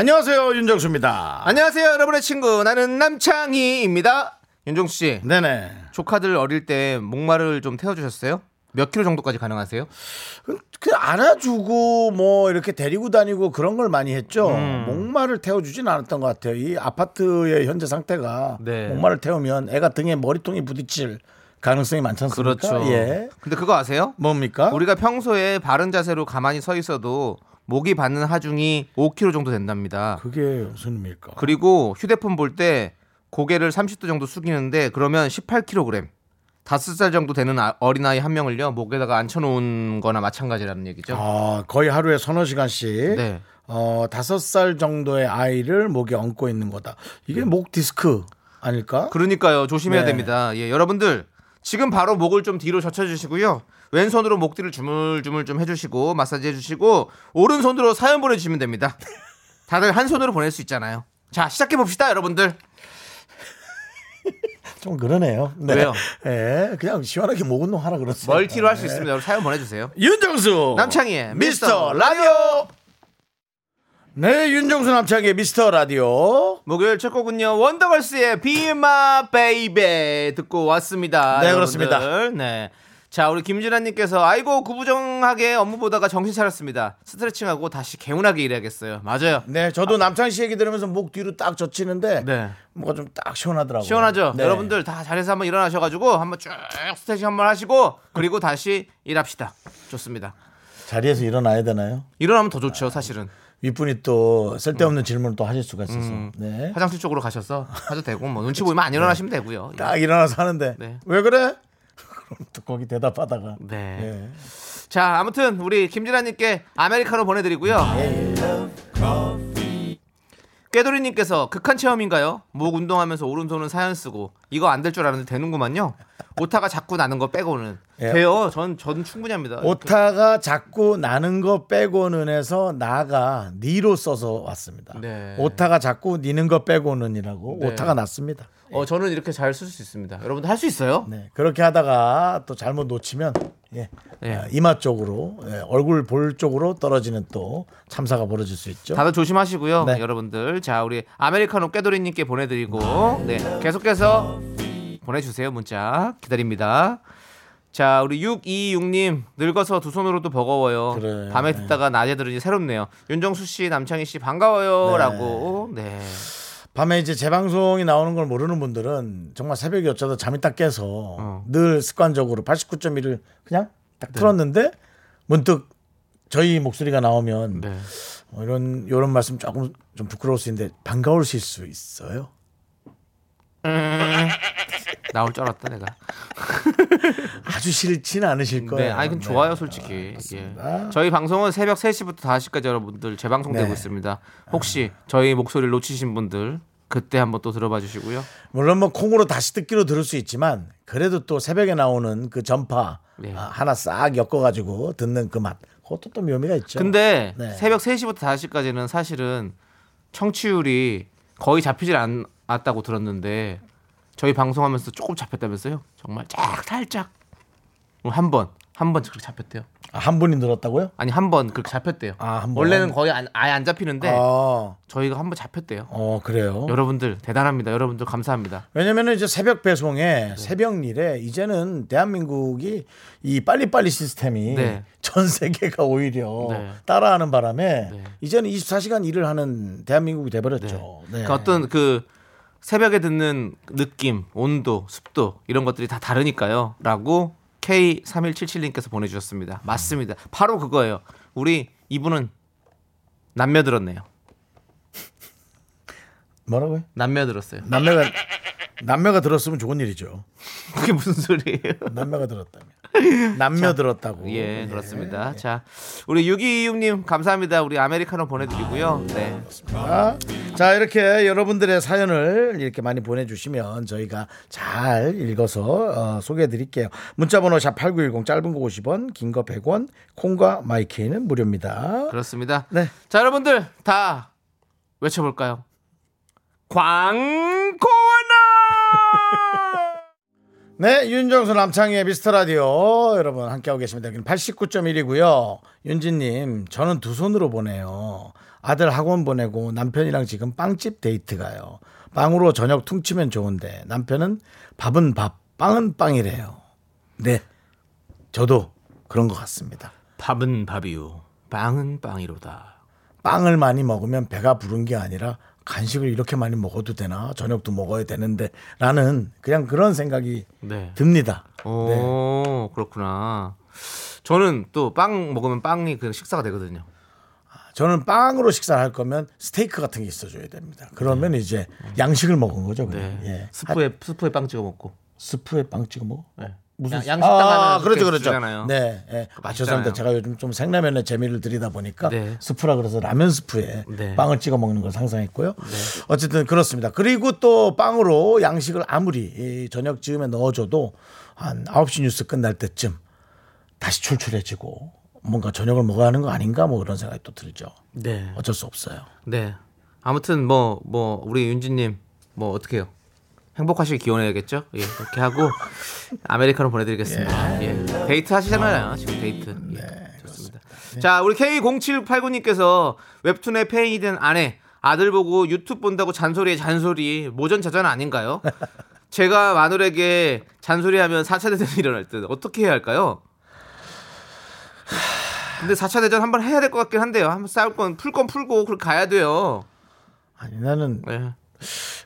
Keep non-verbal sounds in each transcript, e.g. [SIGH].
안녕하세요 윤정수입니다. 안녕하세요, 여러분의 친구. 나는 남창희입니다. 윤종수 씨, 네네. 조카들 어릴 때 목마를 좀 태워주셨어요? 몇 킬로 정도까지 가능하세요? 그, 그 안아주고 뭐 이렇게 데리고 다니고 그런 걸 많이 했죠. 음. 목마를 태워주진 않았던 것 같아요. 이 아파트의 현재 상태가 네. 목마를 태우면 애가 등에 머리통이 부딪힐 가능성이 많지 않습니까? 그렇죠. 예. 근데 그거 아세요? 뭡니까? 우리가 평소에 바른 자세로 가만히 서 있어도 목이 받는 하중이 5kg 정도 된답니다. 그게 무슨 의미일까? 그리고 휴대폰 볼 때 고개를 30도 정도 숙이는데 그러면 18kg. 5살 정도 되는 아- 어린아이 한 명을요 목에다가 앉혀놓은 거나 마찬가지라는 얘기죠. 아, 거의 하루에 서너 시간씩 네. 어, 다섯 살 정도의 아이를 목에 얹고 있는 거다. 이게 목 디스크 아닐까? 그러니까요 조심해야 네. 됩니다. 예, 여러분들 지금 바로 목을 좀 뒤로 젖혀주시고요. 왼손으로 목 뒤를 주물주물 좀 해주시고 마사지 해주시고 오른손으로 사연 보내주시면 됩니다. 다들 한 손으로 보낼 수 있잖아요. 자 시작해 봅시다 여러분들. [LAUGHS] 좀 그러네요. 네. 왜요? 예, 그냥 시원하게 목 운동 하라 그렇습니다. 멀티로 할수 네. 있습니다. 여러분 사연 보내주세요. 윤정수 남창희의 미스터 라디오 네 윤정수 남창희의 미스터 라디오 목요일 첫 곡은요 원더걸스의 Be My Baby 듣고 왔습니다. 네, 여러분들. 그렇습니다. 네. 자 우리 김진아님께서 아이고 구부정하게 업무 보다가 정신 차렸습니다. 스트레칭하고 다시 개운하게 일해야겠어요. 맞아요. 네 저도 남창희 씨 얘기 들으면서 목 뒤로 딱 젖히는데 네. 뭐가 좀 딱 시원하더라고요 시원하죠. 네. 여러분들 다 자리에서 한번 일어나셔가지고 한번 쭉 스트레칭 한번 하시고 그리고 다시 일합시다. 좋습니다. 자리에서 일어나야 되나요? 일어나면 더 좋죠. 사실은 윗분이 또 쓸데없는 질문을 또 하실 수가 있어서 네. 화장실 쪽으로 가셔서 하도 되고 뭐 눈치 보이면 안 일어나시면 되고요. 딱 일어나서 하는데 네. 왜 그래? [LAUGHS] 또 거기 대답하다가 네. 예. 자, 아무튼 우리 김진아님께 아메리카노 보내드리고요. 깨돌이님께서 극한 체험인가요? 목 운동하면서 오른손은 사연 쓰고 이거 안 될 줄 알았는데 되는구만요. 오타가 자꾸 나는 거 빼고는 예. 돼요. 전 전 충분히 합니다. 오타가 자꾸 나는 거 빼고는 해서 나가 니로 써서 왔습니다. 네. 오타가 자꾸 니는 거 빼고는이라고 네. 오타가 났습니다. 어, 저는 이렇게 잘 쓸 수 있습니다. 여러분들 할 수 있어요? 네, 그렇게 하다가 또 잘못 놓치면 예, 네. 아, 이마 쪽으로 예, 얼굴 볼 쪽으로 떨어지는 또 참사가 벌어질 수 있죠. 다들 조심하시고요, 네. 여러분들. 자, 우리 아메리카노 깨돌이님께 보내드리고, 네, 계속해서 보내주세요 문자 기다립니다. 자, 우리 626님 늙어서 두 손으로도 버거워요. 그래. 밤에 듣다가 낮에 들으니 새롭네요. 윤정수 씨, 남창희 씨 반가워요라고. 네. 밤에 이제 재방송이 나오는 걸 모르는 분들은 정말 새벽에 어쩌다 잠이 딱 깨서 어. 늘 습관적으로 89.1을 그냥 딱 틀었는데 문득 저희 목소리가 나오면 네. 어, 이런 이런 말씀 조금 좀 부끄러울 수 있는데 반가우실 수 있어요. [LAUGHS] 나올 줄 알았다 내가. [LAUGHS] 아주 싫지는 않으실 거예요. 네, 아니 근 네. 좋아요 솔직히. 예. 저희 방송은 새벽 3시부터 5시까지 여러분들 재방송되고 네. 있습니다. 혹시 저희 목소리를 놓치신 분들 그때 한번 또 들어봐 주시고요. 물론 뭐 콩으로 다시 듣기로 들을 수 있지만 그래도 또 새벽에 나오는 그 전파 네. 아, 하나 싹 엮어가지고 듣는 그 맛, 그것도 또 묘미가 있죠. 근데 네. 새벽 3시부터 5시까지는 사실은 청취율이 거의 잡히질 않았다고 들었는데 저희 방송하면서 조금 잡혔다면서요? 정말 쫙 살짝 한 번, 한 번 그렇게 잡혔대요. 아, 한 분이 늘었다고요? 아니 한 번 그렇게 잡혔대요. 아, 한 번? 원래는 거의 안- 아예 안 잡히는데 아, 저희가 한 번 잡혔대요. 어 그래요. 여러분들 대단합니다. 여러분들 감사합니다. 왜냐면은 이제 새벽 네. 배송에 새벽 일에 이제는 대한민국이 이 빨리빨리 시스템이 네. 전 세계가 오히려 네. 따라하는 바람에 네. 이제는 24시간 일을 하는 대한민국이 돼 버렸죠. 네. 그 어떤 그 새벽에 듣는 느낌, 온도, 습도 이런 것들이 다 다르니까요. 라고 K3177님께서 보내주셨습니다. 맞습니다. 바로 그거예요. 우리 이분은 남매 들었네요. 뭐라고요? 남매 들었어요. 남매가 남매가 들었으면 좋은 일이죠. 그게 무슨 소리예요? 남매가 들었다면. 남녀 들었다고. 예, 그렇습니다. 자, 우리 6226님 감사합니다. 우리 아메리카노 보내드리고요. 네. 자, 자, 이렇게 여러분들의 사연을 이렇게 많이 보내주시면 저희가 잘 읽어서 어, 소개해드릴게요. 문자번호 샵8910 짧은 거 50원, 긴 거 100원, 콩과 마이케이는 무료입니다. 그렇습니다. 네. 자, 여러분들 다 외쳐볼까요? 광고나! 네, 윤정수 남창희의 미스터 라디오 여러분 함께하고 계십니다. 여기는 89.1이고요. 윤진님, 저는 두 손으로 보내요. 아들 학원 보내고 남편이랑 지금 빵집 데이트 가요. 빵으로 저녁 퉁치면 좋은데 남편은 밥은 밥, 빵은 빵이래요. 네, 저도 그런 것 같습니다. 밥은 밥이요. 빵은 빵이로다. 빵을 많이 먹으면 배가 부른 게 아니라 간식을 이렇게 많이 먹어도 되나? 저녁도 먹어야 되는데 라는 그냥 그런 생각이 네. 듭니다. 오, 그렇구나. 저는 또 빵 먹으면 빵이 그 식사가 되거든요. 저는 빵으로 식사를 할 거면 스테이크 같은 게 있어줘야 됩니다. 그러면 이제 양식을 먹은 거죠. 그냥. 네. 예. 스프에 스프에 빵 찍어 먹고. 스프에 빵 찍어 먹어? 네. 무슨 양- 스- 양식당 아, 하면 그렇죠, 그렇게 그렇죠. 주잖아요. 네, 예. 아, 죄송합니다. 제가 요즘 좀 생라면에 재미를 들이다 보니까 네. 스프라 그래서 라면 스프에 네. 빵을 찍어 먹는 걸 상상했고요. 어쨌든 그렇습니다. 그리고 또 빵으로 양식을 아무리 이 저녁 즈음에 넣어줘도 한 9시 뉴스 끝날 때쯤 다시 출출해지고 뭔가 저녁을 먹어야 하는 거 아닌가 뭐 그런 생각이 또 들죠. 네. 어쩔 수 없어요. 네. 아무튼 뭐뭐 우리 윤지님 뭐 어떻게 해요? 행복하시길 기원해야겠죠? 예, 그렇게 하고 아메리카노 보내드리겠습니다. 예. 데이트 하시잖아요, 지금 데이트. 예, 좋습니다. 자, 우리 K0789님께서 웹툰의 폐인이 된 아내, 아들 보고 유튜브 본다고 잔소리에 잔소리, 모전자전 아닌가요? [LAUGHS] 제가 마누라에게 잔소리하면 4차 대전이 일어날 듯 어떻게 해야 할까요? 근데 4차 대전 한번 해야 될 것 같긴 한데요. 한번 싸울 건 풀 건 풀고 그렇게 가야 돼요. 아니 나는 네.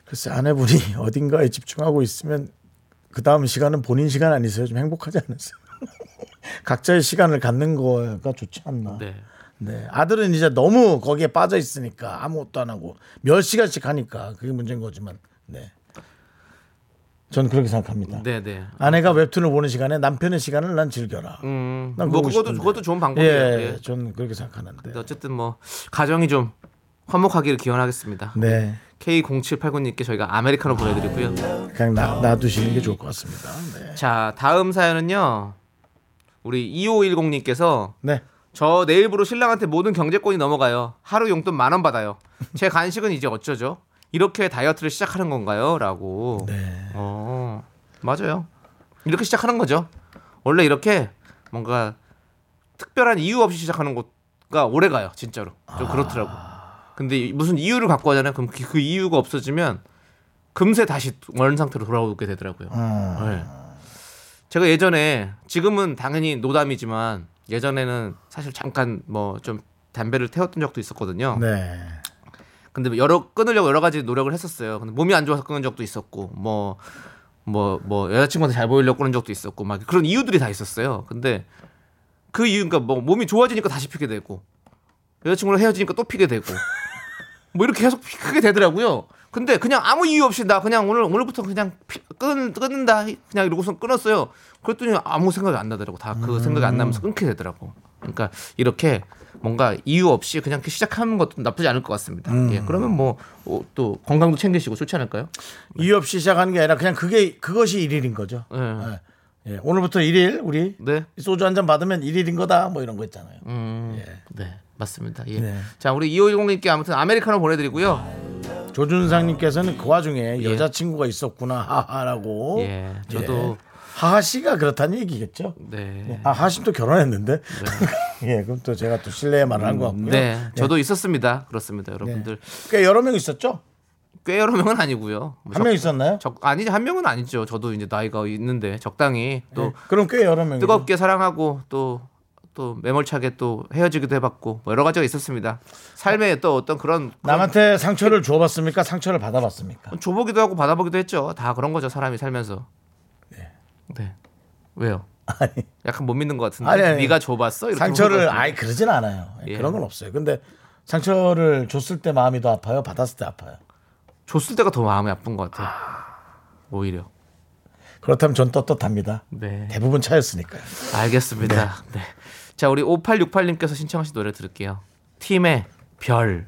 글쎄 아내분이 [LAUGHS] 어딘가에 집중하고 있으면 그 다음 시간은 본인 시간 아니세요? 좀 행복하지 않으세요? [LAUGHS] 각자의 시간을 갖는 거가 좋지 않나. 네. 네. 아들은 이제 너무 거기에 빠져 있으니까 아무것도 안 하고 몇 시간씩 하니까 그게 문제인 거지만 네. 전 그렇게 생각합니다. 네, 네. 아내가 웹툰을 보는 시간에 남편의 시간을 난 즐겨라. 음, 난 뭐 그것도 싶은데. 그것도 좋은 방법이에요. 예, 예. 전 그렇게 생각하는데. 어쨌든 뭐 가정이 좀 화목하기를 기원하겠습니다. 네. K0789님께 저희가 아메리카노 보내드리고요. 그냥 놔, 놔두시는 게 좋을 것 같습니다. 네. 자, 다음 사연은요. 우리 2510님께서 네. 저 내일부로 신랑한테 모든 경제권이 넘어가요. 하루 용돈 만 원 받아요. 제 간식은 이제 어쩌죠? 이렇게 다이어트를 시작하는 건가요? 라고. 네. 어, 맞아요. 이렇게 시작하는 거죠. 원래 이렇게 뭔가 특별한 이유 없이 시작하는 것가 오래 가요. 진짜로. 좀 그렇더라고. 근데 이- 무슨 이유를 갖고 하잖아요. 그럼 그, 그 이유가 없어지면 금세 다시 원 상태로 돌아오게 되더라고요. 음. 네. 제가 예전에 지금은 당연히 노담이지만 예전에는 사실 잠깐 뭐 좀 담배를 태웠던 적도 있었거든요. 네. 근데 여러 끊으려고 여러 가지 노력을 했었어요. 근데 몸이 안 좋아서 끊은 적도 있었고 뭐 뭐뭐 여자친구한테 잘 보이려고 끊은 적도 있었고 막 그런 이유들이 다 있었어요. 근데 그 이유가 뭐 몸이 좋아지니까 다시 피게 되고 여자친구랑 헤어지니까 또 피게 되고 뭐 이렇게 계속 피- 크게 되더라고요. 근데 그냥 아무 이유 없이 나 그냥 오늘 오늘부터 그냥 피, 끊 끊는다 그냥 이러고서 끊었어요. 그랬더니 아무 생각이 안 나더라고. 다 그 생각이 안 나면서 끊게 되더라고. 그러니까 이렇게 뭔가 이유 없이 그냥 시작하는 것도 나쁘지 않을 것 같습니다. 예, 그러면 뭐 또 건강도 챙기시고 좋지 않을까요? 이유 없이 시작하는 게 아니라 그냥 그게 그것이 일일인 거죠. 예. 예. 예. 오늘부터 일일 우리 네. 소주 한 잔 받으면 일일인 거다 뭐 이런 거 있잖아요. 음, 네, 맞습니다. 예. 네. 자, 우리 2510님께 아무튼 아메리카노 보내드리고요. 조준상님께서는 그 와중에 예. 여자친구가 있었구나 하하라고. 예, 저도 하하 씨가 그렇다는 얘기겠죠. 네. 아, 하하 씨도 결혼했는데. [LAUGHS] 예, 그럼 또 제가 또 실례의 말을 한것 같고요. 네, 저도 있었습니다. 그렇습니다, 여러분들. 꽤 여러 명 있었죠? 꽤 여러 명은 아니고요. 뭐 한명 있었나요? 적, 아니 한 명은 아니죠. 저도 이제 나이가 있는데 적당히 또 네. 그럼 꽤 여러 명. 뜨겁게 사랑하고 또 또 매몰차게 또 헤어지기도 해봤고 뭐 여러 가지가 있었습니다. 삶에 또 어떤 그런, 그런 남한테 상처를 줘봤습니까? 상처를 받아봤습니까? 줘보기도 하고 받아보기도 했죠. 다 그런 거죠. 사람이 살면서. 네. 왜요? 아니, 약간 못 믿는 것 같은데. 아니, 아니. 네가 줘봤어? 이렇게 상처를. 아예 그러진 않아요. 예, 예. 그런 건 없어요. 근데 상처를 줬을 때 마음이 더 아파요. 받았을 때 아파요. 줬을 때가 더 마음이 아픈 것 같아요. 오히려. 그렇다면 전 떳떳합니다. 네. 대부분 차였으니까요. 알겠습니다. 네. 자, 우리 5868님께서 신청하신 노래 들을게요. 팀의 별.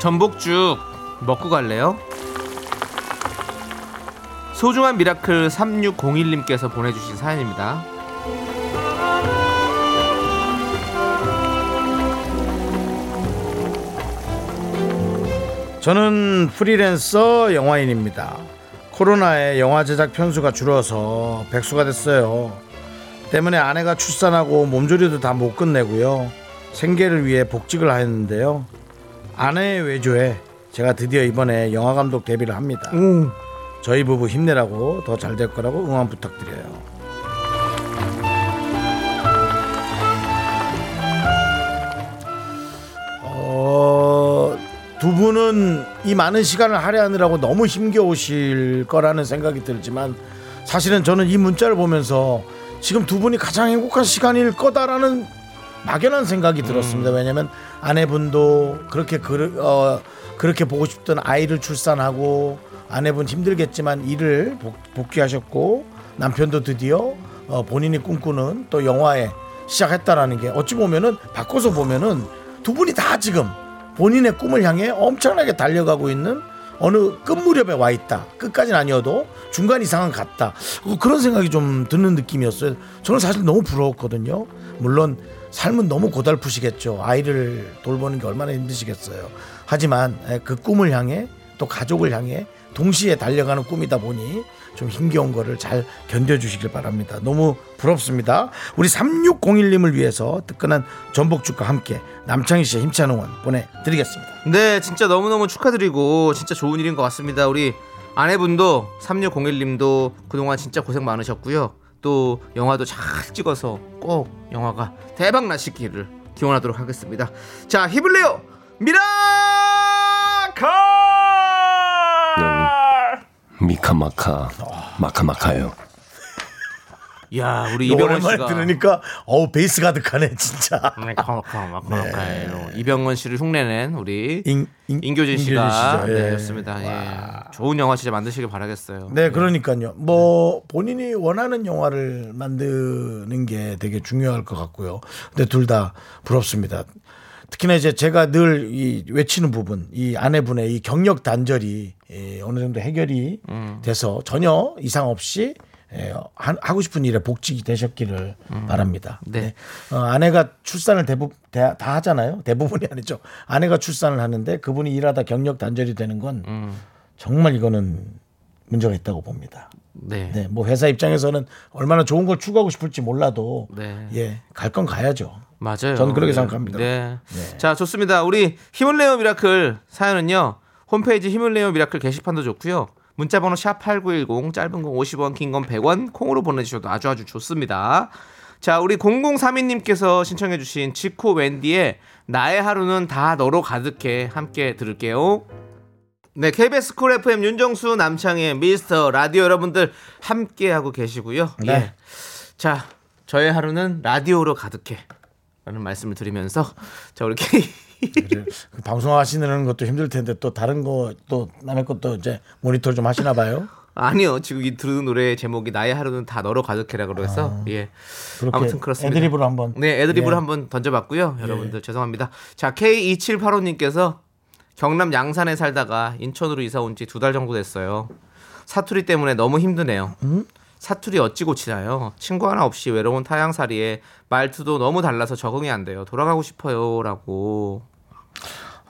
전복죽 먹고 갈래요? 소중한 미라클 3601님께서 보내주신 사연입니다. 저는 프리랜서 영화인입니다. 코로나에 영화 제작 편수가 줄어서 백수가 됐어요. 때문에 아내가 출산하고 몸조리도 다 못 끝내고요. 생계를 위해 복직을 하였는데요. 아내의 외조에 제가 드디어 이번에 영화 감독 데뷔를 합니다. 저희 부부 힘내라고 더 잘 될 거라고 응원 부탁드려요. 어, 두 분은 이 많은 시간을 할애하느라고 너무 힘겨우실 거라는 생각이 들지만 사실은 저는 이 문자를 보면서 지금 두 분이 가장 행복한 시간일 거다라는 막연한 생각이 들었습니다. 왜냐하면 아내분도 그렇게 그, 어, 그렇게 보고 싶던 아이를 출산하고 아내분 힘들겠지만 일을 복, 복귀하셨고 남편도 드디어 어, 본인이 꿈꾸는 또 영화에 시작했다라는 게 어찌 보면은 바꿔서 보면은 두 분이 다 지금 본인의 꿈을 향해 엄청나게 달려가고 있는 어느 끝 무렵에 와 있다. 끝까지는 아니어도 중간 이상은 갔다. 어, 그런 생각이 좀 드는 느낌이었어요. 저는 사실 너무 부러웠거든요. 물론 삶은 너무 고달프시겠죠. 아이를 돌보는 게 얼마나 힘드시겠어요. 하지만 에, 그 꿈을 향해 또 가족을 향해 동시에 달려가는 꿈이다 보니 좀 힘겨운 거를 잘 견뎌주시길 바랍니다. 너무 부럽습니다. 우리 3601님을 위해서 뜨끈한 전복죽과 함께 남창희 씨의 힘찬 응원 보내드리겠습니다. 네, 진짜 너무너무 축하드리고 진짜 좋은 일인 것 같습니다. 우리 아내분도 3601님도 그동안 진짜 고생 많으셨고요. 또 영화도 잘 찍어서 꼭 영화가 대박 나시기를 기원하도록 하겠습니다. 자, 내요! 미라클! 미카마카 마카마카요. 야, 우리 이병헌 씨가 들으니까 어우 베이스 가득하네 진짜. 미카마카 마카마카예요. 이병헌 씨를 흉내낸 우리 인, 인, 인 교진 씨가. 예. 네, 였습니다. 예. 좋은 영화 진짜 만드시길 바라겠어요. 네, 그러니까요. 뭐 본인이 원하는 영화를 만드는 게 되게 중요할 것 같고요. 근데 둘 다 부럽습니다. 특히나 이제 제가 늘 이 외치는 부분, 이 아내분의 이 경력 단절이 예, 어느 정도 해결이 돼서 전혀 이상 없이 예, 하- 하고 싶은 일에 복직이 되셨기를 바랍니다. 네. 어, 아내가 출산을 대부분 다, 다 하잖아요. 대부분이 [LAUGHS] 아니죠. 아내가 출산을 하는데 그분이 일하다 경력 단절이 되는 건 정말 이거는 문제가 있다고 봅니다. 네. 네, 뭐 회사 입장에서는 얼마나 좋은 걸 추구하고 싶을지 몰라도 네. 예, 갈 건 가야죠. 맞아요. 저는 그렇게 네. 생각합니다. 네. 자, 좋습니다. 우리 힘을 내요 미라클 사연은요. 홈페이지 힘을 내요 미라클 게시판도 좋고요. 문자 번호 샵8910 짧은 건 50원, 긴 건 100원 콩으로 보내 주셔도 아주 아주 좋습니다. 자, 우리 0032 님께서 신청해 주신 지코 웬디의 나의 하루는 다 너로 가득해 함께 들을게요. 네, KBS 쿨 FM 윤정수 남창의 미스터 라디오 여러분들 함께 하고 계시고요. 네. 예. 자, 저의 하루는 라디오로 가득해. 라는 말씀을 드리면서 자, 우리 K 그래, 그 방송하시는 것도 힘들 텐데 또 다른 거 또 남의 것도 이제 모니터 좀 하시나 봐요. 아니요. 지금 이 들은 노래 제목이 나의 하루는 다 너로 가득해라 그래서 예. 그렇게 아무튼 그렇습니다. 애드립으로 한번. 네, 애드립으로 예. 한번 던져 봤고요. 여러분들 죄송합니다. 자, K2785 님께서 경남 양산에 살다가 인천으로 이사 온 지 두 달 정도 됐어요. 사투리 때문에 너무 힘드네요. 사투리 어찌 고치나요? 친구 하나 없이 외로운 타향살이에 말투도 너무 달라서 적응이 안 돼요. 돌아가고 싶어요라고.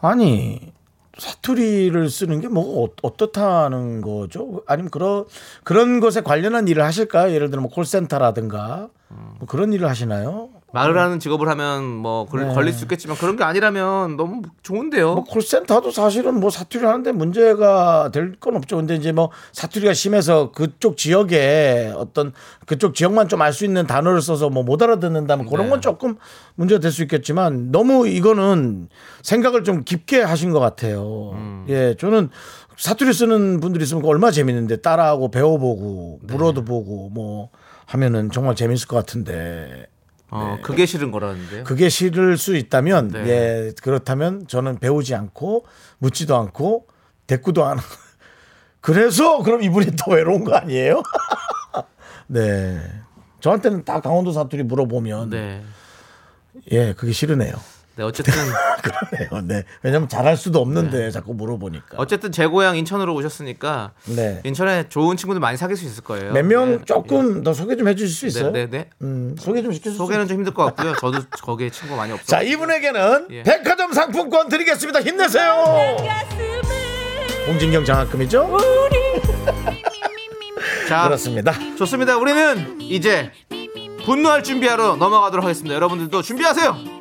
아니 사투리를 쓰는 게 뭐 어떻다는 거죠? 아니면 그런 그런 것에 관련한 일을 하실까요? 예를 들어 뭐 콜센터라든가 뭐 그런 일을 하시나요? 말을 하는 직업을 하면 뭐 걸, 네. 걸릴 수 있겠지만 그런 게 아니라면 너무 좋은데요. 뭐 콜센터도 사실은 뭐 사투리 하는데 문제가 될 건 없죠. 근데 이제 뭐 사투리가 심해서 그쪽 지역에 어떤 그쪽 지역만 좀 알 수 있는 단어를 써서 뭐 못 알아듣는다면 그런 네. 건 조금 문제가 될 수 있겠지만 너무 이거는 생각을 좀 깊게 하신 것 같아요. 음. 예, 저는 사투리 쓰는 분들이 있으면 얼마나 재밌는데 따라하고 배워보고 네. 물어도 보고 뭐 하면은 정말 재밌을 것 같은데 어, 그게 싫은 거라는데요. 그게 싫을 수 있다면 네. 예 그렇다면 저는 배우지 않고 묻지도 않고 대꾸도 안 [LAUGHS] 그래서 그럼 이분이 더 외로운 거 아니에요? [LAUGHS] 네 저한테는 다 강원도 사투리 물어보면 네. 예 그게 싫으네요 네, 어쨌든 [LAUGHS] 그러네요 네 왜냐면 잘할 수도 없는데 자꾸 물어보니까 어쨌든 제 고향 인천으로 오셨으니까 네. 인천에 좋은 친구들 많이 사귈 수 있을 거예요. 몇명 네. 조금 더 소개 좀 해주실 수 있어요? 네, 네, 네. 음, 소개 좀 시켜 주세요. 소개는 좀 힘들 것 같고요. 저도 거기에 친구가 많이 없어요. 자 이분에게는 예. 백화점 상품권 드리겠습니다. 힘내세요. 홍진경 장학금이죠? 자, 그렇습니다. 좋습니다. 우리는 이제 분노할 준비하러 넘어가도록 하겠습니다. 여러분들도 준비하세요.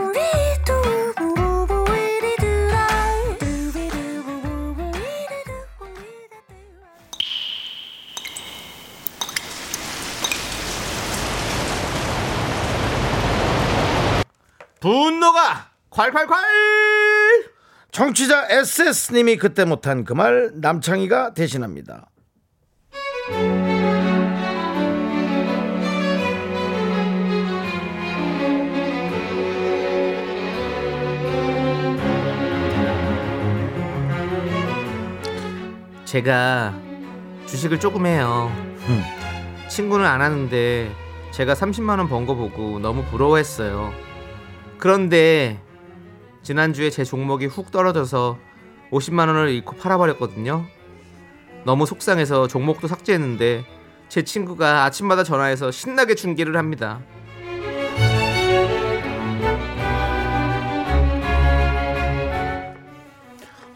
분노가 콸콸콸! 청취자 SS님이 그때 못한 그 말 남창희가 대신합니다. 제가 주식을 조금 해요. 음. 친구는 안 하는데 제가 30만 원 번 거 보고 너무 부러워했어요. 그런데 지난주에 제 종목이 훅 떨어져서 50만 원을 잃고 팔아버렸거든요. 너무 속상해서 종목도 삭제했는데 제 친구가 아침마다 전화해서 신나게 중계를 합니다.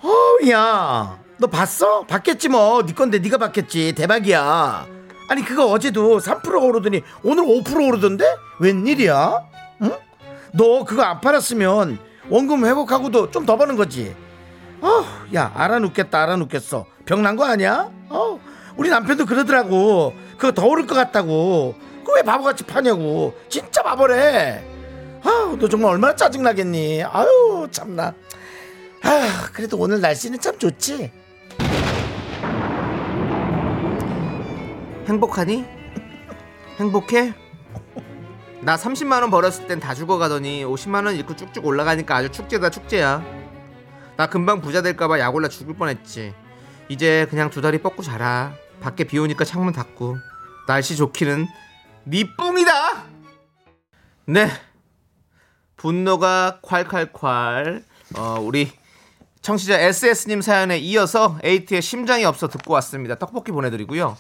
어, 야, 너 봤어? 봤겠지 뭐. 네 건데 네가 봤겠지. 대박이야. 아니 그거 어제도 3% 오르더니 오늘 5% 오르던데? 웬일이야? 응? 너 그거 안 팔았으면 원금 회복하고도 좀 더 버는 거지. 어, 야 알아눕겠다 알아눕겠어. 병난 거 아니야? 어, 우리 남편도 그러더라고. 그거 더 오를 것 같다고. 그 왜 바보같이 파냐고. 진짜 바보래. 아, 너 정말 얼마나 짜증 나겠니? 아유 참나. 아, 그래도 오늘 날씨는 참 좋지. 행복하니? 행복해? 나 30만 원 벌었을 땐 다 죽어가더니 50만 원 잃고 쭉쭉 올라가니까 아주 축제다 축제야. 나 금방 부자 될까봐 약올라 죽을 뻔했지. 이제 그냥 두 다리 뻗고 자라. 밖에 비 오니까 창문 닫고. 날씨 좋기는 니 뿡이다. 네. 분노가 콸콸콸. 어, 우리 청취자 SS님 사연에 이어서 에이트의 심장이 없어 듣고 왔습니다. 떡볶이 보내드리고요.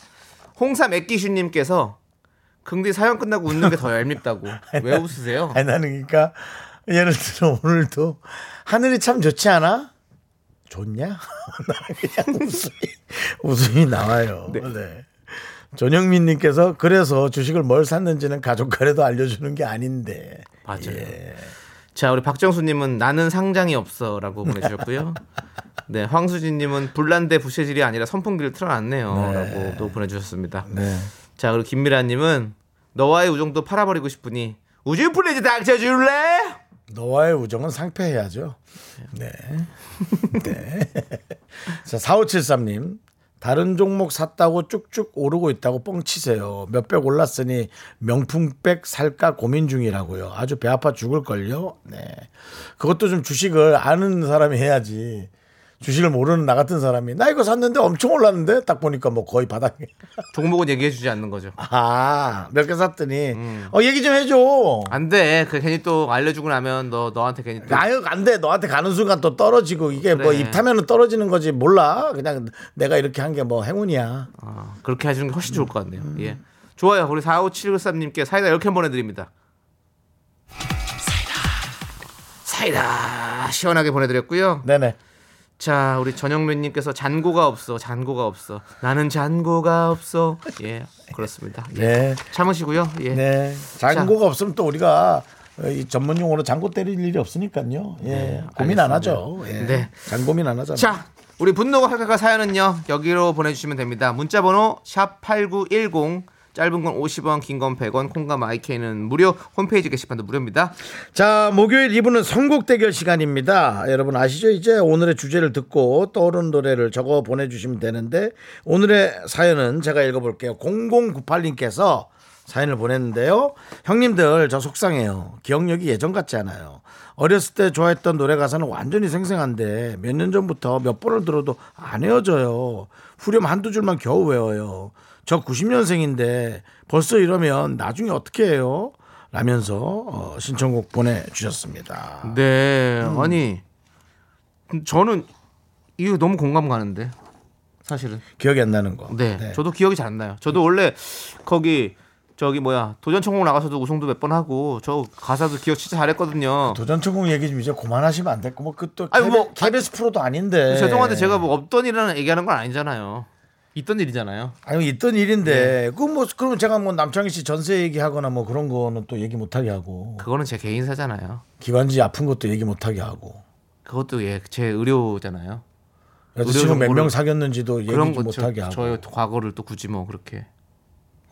홍삼 액기슈님께서 긍디 사연 끝나고 웃는 게 더 [LAUGHS] 얄밉다고. 왜 웃으세요? 아니 나는 그러니까 예를 들어 오늘도 하늘이 참 좋지 않아? 좋냐? [LAUGHS] 그냥 웃음이 웃음이 나와요. 네. 전영민 님께서 그래서 주식을 뭘 샀는지는 가족 간에도 알려주는 게 아닌데. 맞아요. 예. 자, 우리 박정수 님은 나는 상장이 없어 라고 보내주셨고요. 네, 황수진 님은 불난데 부채질이 아니라 선풍기를 틀어놨네요라고 또 보내주셨습니다. 네. 자, 그리고 김미라님은 너와의 우정도 팔아버리고 싶으니 would you please 닥쳐줄래? 너와의 우정은 상폐해야죠. 네. 네. 자, 4573님. 다른 종목 샀다고 쭉쭉 오르고 있다고 뻥치세요. 몇백 올랐으니 명품백 살까 고민 중이라고요. 아주 배 아파 죽을걸요. 네. 그것도 좀 주식을 아는 사람이 해야지. 주식을 모르는 나 같은 사람이 나 이거 샀는데 엄청 올랐는데 딱 보니까 뭐 거의 바닥에 종목은 얘기해주지 않는 거죠. 아 몇 개 샀더니 음. 어 얘기 좀 해줘 안 돼. 그 괜히 또 알려주고 나면 너 너한테 괜히 또 아유 안돼 너한테 가는 순간 또 떨어지고 이게 뭐 그래. 입 타면은 떨어지는 거지 몰라 그냥 내가 이렇게 한 게 뭐 행운이야 어, 그렇게 해주는 게 훨씬 좋을 것 같네요. 예. 좋아요. 우리 45793님께 사이다 이렇게 보내드립니다. 사이다. 사이다. 시원하게 보내드렸고요. 네네 자, 우리 전영민님께서 잔고가 없어, 잔고가 없어. 나는 잔고가 없어. 예, 그렇습니다. 예. 네. 참으시고요. 예. 네. 장고가 없으면 또 우리가 이 전문 용어로 장고 때릴 일이 없으니까요. 예. 고민 안 하죠. 예. 네. 장고민 안 하잖아요. 자, 우리 분노가 할까가 사연은요 여기로 보내주시면 됩니다. 문자번호 샵 #8910 짧은 건 50원, 긴 건 100원, 콩과 마이케이는 무료. 홈페이지 게시판도 무료입니다. 자, 목요일 2부는 선곡 대결 시간입니다. 여러분 아시죠? 이제 오늘의 주제를 듣고 떠오른 노래를 적어 보내주시면 되는데 오늘의 사연은 제가 읽어볼게요. 0098님께서 사연을 보냈는데요. 형님들 저 속상해요. 기억력이 예전 같지 않아요. 어렸을 때 좋아했던 노래 가사는 완전히 생생한데 몇 년 전부터 몇 번을 들어도 안 외워져요. 후렴 한두 줄만 겨우 외워요. 저 90년생인데 벌써 이러면 나중에 어떻게 해요? 라면서 어, 신청곡 보내주셨습니다. 네, 아니 저는 이거 너무 공감 가는데 사실은. 기억이 안 나는 거. 네, 저도 기억이 잘 안 나요. 저도 원래 거기 저기 뭐야 도전 천국 나가서도 우승도 몇 번 하고 저 가사도 기억 진짜 잘했거든요. 도전천국 얘기 좀 이제 그만하시면 안 될까? 뭐그또 아니, 뭐, KBS 프로도 아닌데. 죄송한데 제가 뭐 없던 일을 얘기하는 건 아니잖아요. 있던 일이잖아요. 아니 있던 일인데 그뭐 그러면 제가 뭐 남창희 씨 전세 얘기하거나 뭐 그런 거는 또 얘기 못하게 하고 그거는 제 개인사잖아요. 기관지 아픈 것도 얘기 못하게 하고 그것도 예, 제 의료잖아요. 여자친구 몇 정보를- 명 사귀었는지도 얘기 그런 좀 못하게 하고 저의 과거를 또 굳이 뭐 그렇게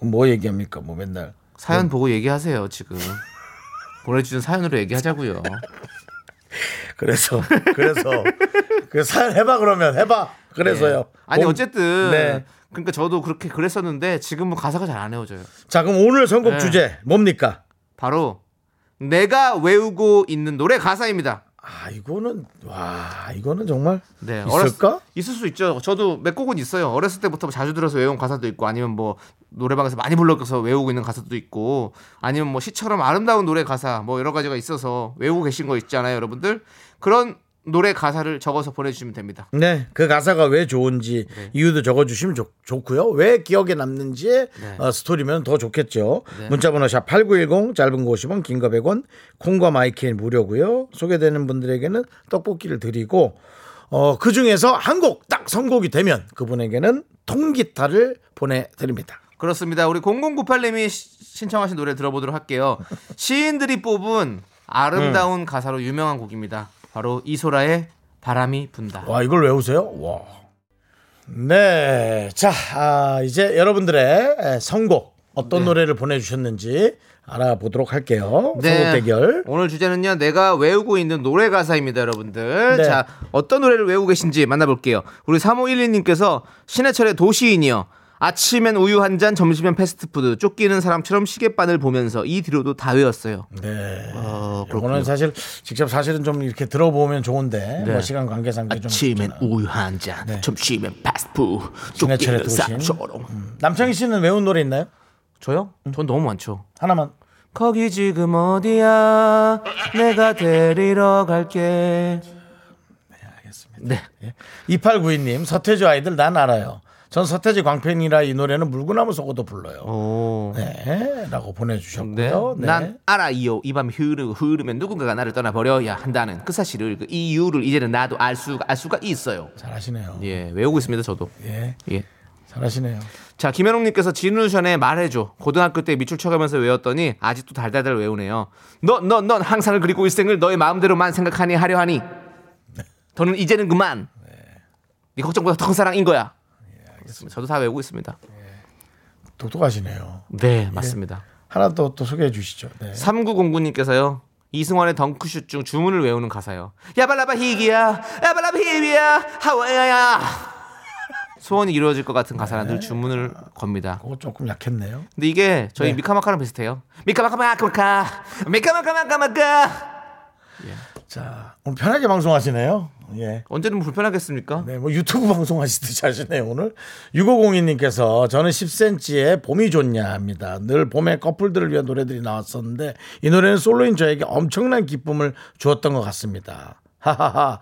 뭐 얘기합니까? 뭐 맨날 사연 보고 얘기하세요 지금 [LAUGHS] 보내주신 사연으로 얘기하자고요. 그래서 그래서 그 사연 해봐 그러면 해봐 그래서요. 예. 아니 공- 어쨌든 네. 그러니까 저도 그렇게 그랬었는데 지금은 가사가 잘 안 외워져요. 자 그럼 오늘 선곡 네. 주제 뭡니까? 바로 내가 외우고 있는 노래 가사입니다. 아 이거는 와 이거는 정말 네, 있을까? 어렸- 있을 수 있죠. 저도 몇 곡은 있어요. 어렸을 때부터 자주 들어서 외운 가사도 있고, 아니면 뭐 노래방에서 많이 불러서 외우고 있는 가사도 있고, 아니면 뭐 시처럼 아름다운 노래 가사 뭐 여러 가지가 있어서 외우고 계신 거 있잖아요, 여러분들. 그런 노래 가사를 적어서 보내주시면 됩니다. 네, 그 가사가 왜 좋은지 네. 이유도 적어주시면 좋, 좋고요. 왜 기억에 남는지의 어, 스토리면 더 좋겠죠. 네. 문자번호 샵 #8910 짧은 거 50원, 긴 거 100원, 콩과 마이크는 무료고요. 소개되는 분들에게는 떡볶이를 드리고 어, 그 중에서 한 곡 딱 선곡이 되면 그분에게는 통기타를 보내드립니다. 그렇습니다. 우리 0098님이 신청하신 노래 들어보도록 할게요. 시인들이 뽑은 아름다운 가사로 유명한 곡입니다. 바로 이소라의 바람이 분다. 와 이걸 외우세요? 와. 네, 자 아, 이제 여러분들의 에, 선곡 어떤 네. 노래를 보내주셨는지 알아보도록 할게요. 선곡 대결. 오늘 주제는요. 내가 외우고 있는 노래 가사입니다, 여러분들. 네. 자, 어떤 노래를 외우고 계신지 만나볼게요. 우리 3512님께서 신해철의 도시인이요. 아침엔 우유 한 잔, 점심엔 패스트푸드. 쫓기는 사람처럼 시계바늘 보면서 이 뒤로도 다 외웠어요. 네. 어, 이거는 사실 직접 사실은 좀 이렇게 들어보면 좋은데 네. 뭐 시간 관계상 좀 아침엔 그렇잖아요. 우유 한 잔, 점심엔 패스트푸드. 쫓기는. 사람처럼. 남창희 씨는 외운 노래 있나요? 저요? 전 너무 많죠. 하나만. 거기 지금 어디야? 내가 데리러 갈게. 네. 2892님 서태지 아이들 난 알아요. 전 서태지 광팬이라 이 노래는 물구나무 속어도 불러요. 오. 네, 라고 네. 보내주셨고요. 네. 난 알아요. 이 밤이 흐르고 흐르면 누군가가 나를 떠나버려야 한다는 그 사실을 그 이유를 이제는 나도 알 수가 알 수가 있어요. 잘하시네요. 예, 외우고 있습니다. 저도. 예, 예. 잘하시네요. 자, 김현웅님께서 진우션의 말해줘. 고등학교 때 밑줄 쳐가면서 외웠더니 아직도 달달달 외우네요. 너, 너, 넌 항상을 그리고 일생을 너의 마음대로만 생각하니 하려 하니. 더는 이제는 그만. 네 걱정보다 더 큰 사랑인 거야. 알겠습니다. 저도 다 외우고 있습니다. 똑똑하시네요. 네, 맞습니다. 하나 더 또 소개해 주시죠. 네. 3909님께서요. 이승환의 덩크슛 중 주문을 외우는 가사요. 야발라바 히기야, 야발라바 히비야, 하와야야. 소원이 이루어질 것 같은 가사라 늘 주문을 겁니다. 그거 조금 약했네요. 근데 이게 저희 네. 미카마카랑 비슷해요. 미카마카마카마카, 미카마카마카마카. 자, 오늘 편하게 방송하시네요. 예. 언제는 불편하겠습니까? 네, 뭐 유튜브 방송 하시듯이 하시네요, 오늘. 6502님께서 저는 10cm의 봄이 좋냐 합니다. 늘 봄에 커플들을 위한 노래들이 나왔었는데 이 노래는 솔로인 저에게 엄청난 기쁨을 주었던 것 같습니다. 하하하.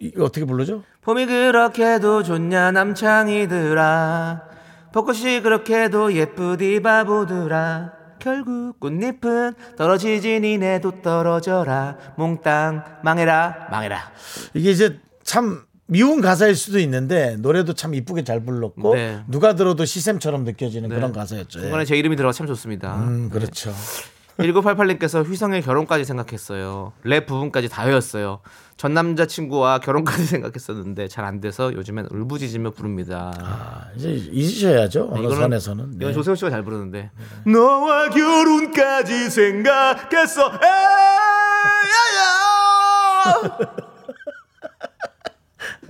이거 어떻게 부르죠? 봄이 그렇게도 좋냐 남창이들아 벚꽃이 그렇게도 예쁘디 바보들아 결국 꽃잎은 떨어지지 니네도 떨어져라 몽땅 망해라 망해라 이게 이제 참 미운 가사일 수도 있는데 노래도 참 이쁘게 잘 불렀고 네. 누가 들어도 시샘처럼 느껴지는 그런 가사였죠. 예. 중간에 제 이름이 들어가 참 좋습니다 음, 그렇죠. 1988님께서 휘성의 결혼까지 생각했어요. 랩 부분까지 다 외웠어요. 전 남자친구와 결혼까지 [LAUGHS] 생각했었는데 잘 안 돼서 요즘엔 울부짖으며 부릅니다. 아, 이제 잊으셔야죠. 어느 선에서는. 이건 네. 조세호 씨가 잘 부르는데. 너와 결혼까지 생각했어. 에야야 [LAUGHS]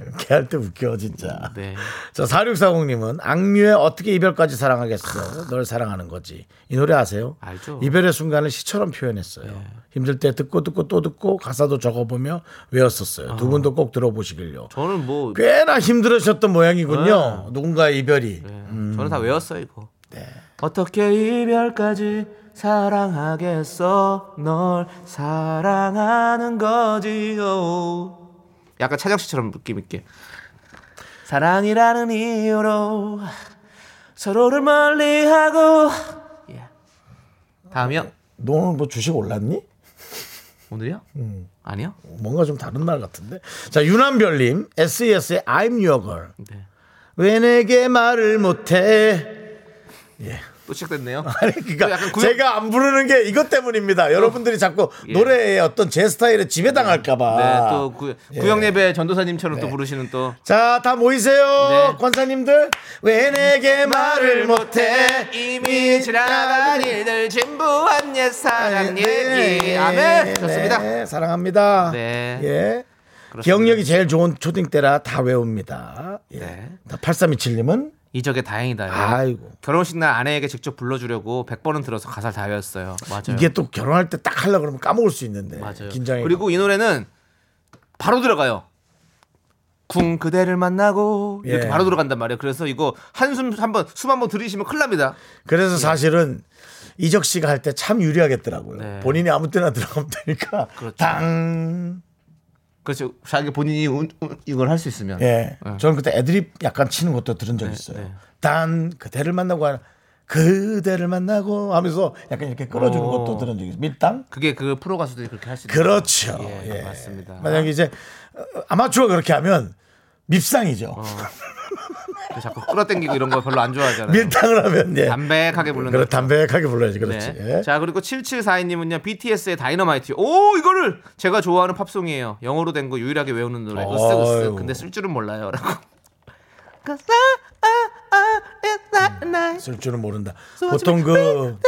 이렇게 할 때 웃겨 진짜. 네. 자 4640님은 악뮤의 어떻게 이별까지 사랑하겠어? 널 사랑하는 거지. 이 노래 아세요? 알죠. 이별의 순간을 시처럼 표현했어요. 힘들 때 듣고 듣고 또 듣고 가사도 적어보며 외웠었어요. 두 분도 꼭 들어보시길요. 저는 뭐 꽤나 힘들으셨던 모양이군요. 누군가의 이별이. 네, 음. 저는 다 외웠어요 이거. 어떻게 이별까지 사랑하겠어? 널 사랑하는 거지 요 약간 차정 씨처럼 느낌 있게 사랑이라는 이유로 서로를 멀리하고 예. 다음이요 너 오늘 뭐 주식 올랐니? 오늘이요? 음. 아니요? 뭔가 좀 다른 날 같은데 자 유남별님 SES의 I'm Your Girl 네. 왜 내게 말을 못해 또 시작됐네요. [LAUGHS] 아니 또 그러니까 구역- 제가 안 부르는 게 이것 때문입니다. 여러분들이 자꾸 예. 노래의 어떤 제 스타일에 지배당할까봐. 네, 또 구, 예. 구역 예배 전도사님처럼 또 부르시는 또 자, 다 모이세요. 네. 권사님들. 왜 내게 말을 못해? 이미 지나간 일들 진부한 옛 사랑 얘기. 아멘. 좋습니다. 네, 사랑합니다. 네. 예. 그렇습니다. 기억력이 제일 좋은 초딩 때라 다 외웁니다. 예. 네. 8327님은 이적의 다행이다요. 아이고. 결혼식 날 아내에게 직접 불러주려고 100번은 들어서 가사를 다 외웠어요. 맞아요. 이게 또 결혼할 때 딱 하려고 그러면 까먹을 수 있는데. 맞아요. 긴장이. 그리고 이 노래는 바로 들어가요. 궁 그대를 만나고 이렇게 예. 바로 들어간단 말이에요. 그래서 이거 한숨 한번 숨 한번 들이시면 큰일 납니다. 그래서 사실은 이적 씨가 할 때 참 유리하겠더라고요. 네. 본인이 아무 때나 들어가면 되니까 그렇죠. 당. 그렇죠. 자기 본인이 운- 운- 이걸 할 수 있으면. 예. 네. 저는 그때 애드립 약간 치는 것도 들은 적 있어요. 네. 단 그대를 만나고 하는 그대를 만나고 하면서 약간 이렇게 끌어주는 오. 것도 들은 적 있어요. 밀당? 그게 그 프로 가수들이 그렇게 할 수 있는 그렇죠. 예, 예. 맞습니다. 만약에 이제 어, 아마추어가 그렇게 하면 밉상이죠. 그 [LAUGHS] 자꾸 끌어당기고 이런 거 별로 안 좋아하잖아요. 밀당을 하면 예. 담백하게 부르는 그래. 담백하게 불러야지 그렇지. 네. 예. 자 그리고 7742님은요 BTS의 다이너마이트 오 이거를 제가 좋아하는 팝송이에요 영어로 된 거 유일하게 외우는 노래 으쓱 으쓱 아이고. 근데 쓸 줄은 몰라요라고 nice. 쓸 줄은 모른다. 보통 그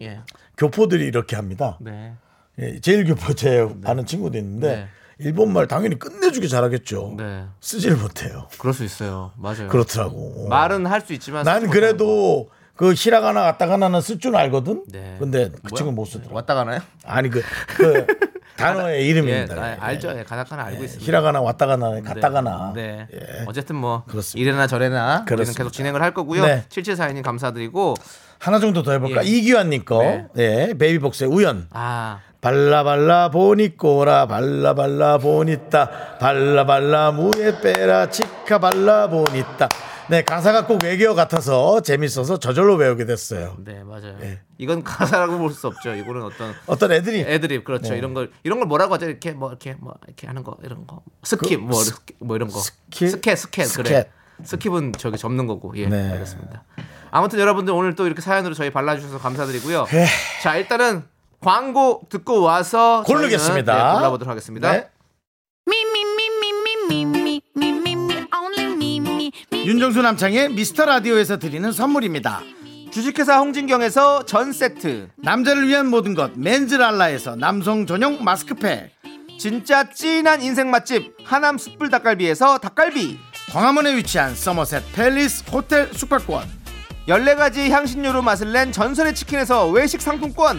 예, 교포들이 이렇게 합니다. 네. 예, 제일 교포 제 아는 친구도 있는데 네. 일본말 당연히 끝내주게 잘하겠죠. 네. 쓰지를 못해요. 그럴 수 있어요 맞아요 그렇더라고. 말은 할 수 있지만 난 그래도 그 히라가나 가타가나는 쓸 줄 알거든. 네. 근데 그 뭐야? 친구 못. 쓰더라. 왔다 가나요? 아니 그, 그 [LAUGHS] 단어의 예, 이름입니다. 아, 예. 알죠 예, 가닥하나 알고 있습니다 히라가나 왔다가나 네. 갔다가나. 네. 예. 어쨌든 뭐 그렇습니다. 이래나 저래나 우리는 그렇습니다. 계속 진행을 할 거고요. 네. 7742님 감사드리고 하나 정도 더 해볼까? 예. 이기환님 거. 네. 예. 베이비복스의 우연. 아 발라 발라 보니꼬라 발라 발라 보니따 발라 발라 무에 빼라 치카 발라 보니따 네 가사가 꼭 외계어 같아서 재밌어서 저절로 외우게 됐어요 네 맞아요. 예. 이건 가사라고 볼 수 없죠. 이거는 어떤 어떤 애들이 애드립 그렇죠. 네. 이런 걸 이런 걸 뭐라고 하죠? 이렇게 뭐 이렇게 뭐 이렇게 하는 거 이런 거 skip 뭐, 이렇게 뭐 이런 거 skip? 스캣 스캣 스캣. 그래. 스킵은 저기 접는 거고 예 네. 알겠습니다. 아무튼 여러분들 오늘 또 이렇게 사연으로 저희 발라주셔서 감사드리고요. 예. 자 일단은 광고 듣고 와서 고르겠습니다. 네, 골라보도록 하겠습니다. 윤정수 남창의 미스터 라디오에서 드리는 선물입니다. 주식회사 홍진경에서 전 세트. 남자를 위한 모든 것 맨즈랄라에서 남성 전용 마스크팩. 진짜 찐한 인생 맛집 하남 숯불 닭갈비에서 닭갈비. 광화문에 위치한 서머셋 팰리스 호텔 숙박권. 14가지 향신료로 맛을 낸 전설의 치킨에서 외식 상품권.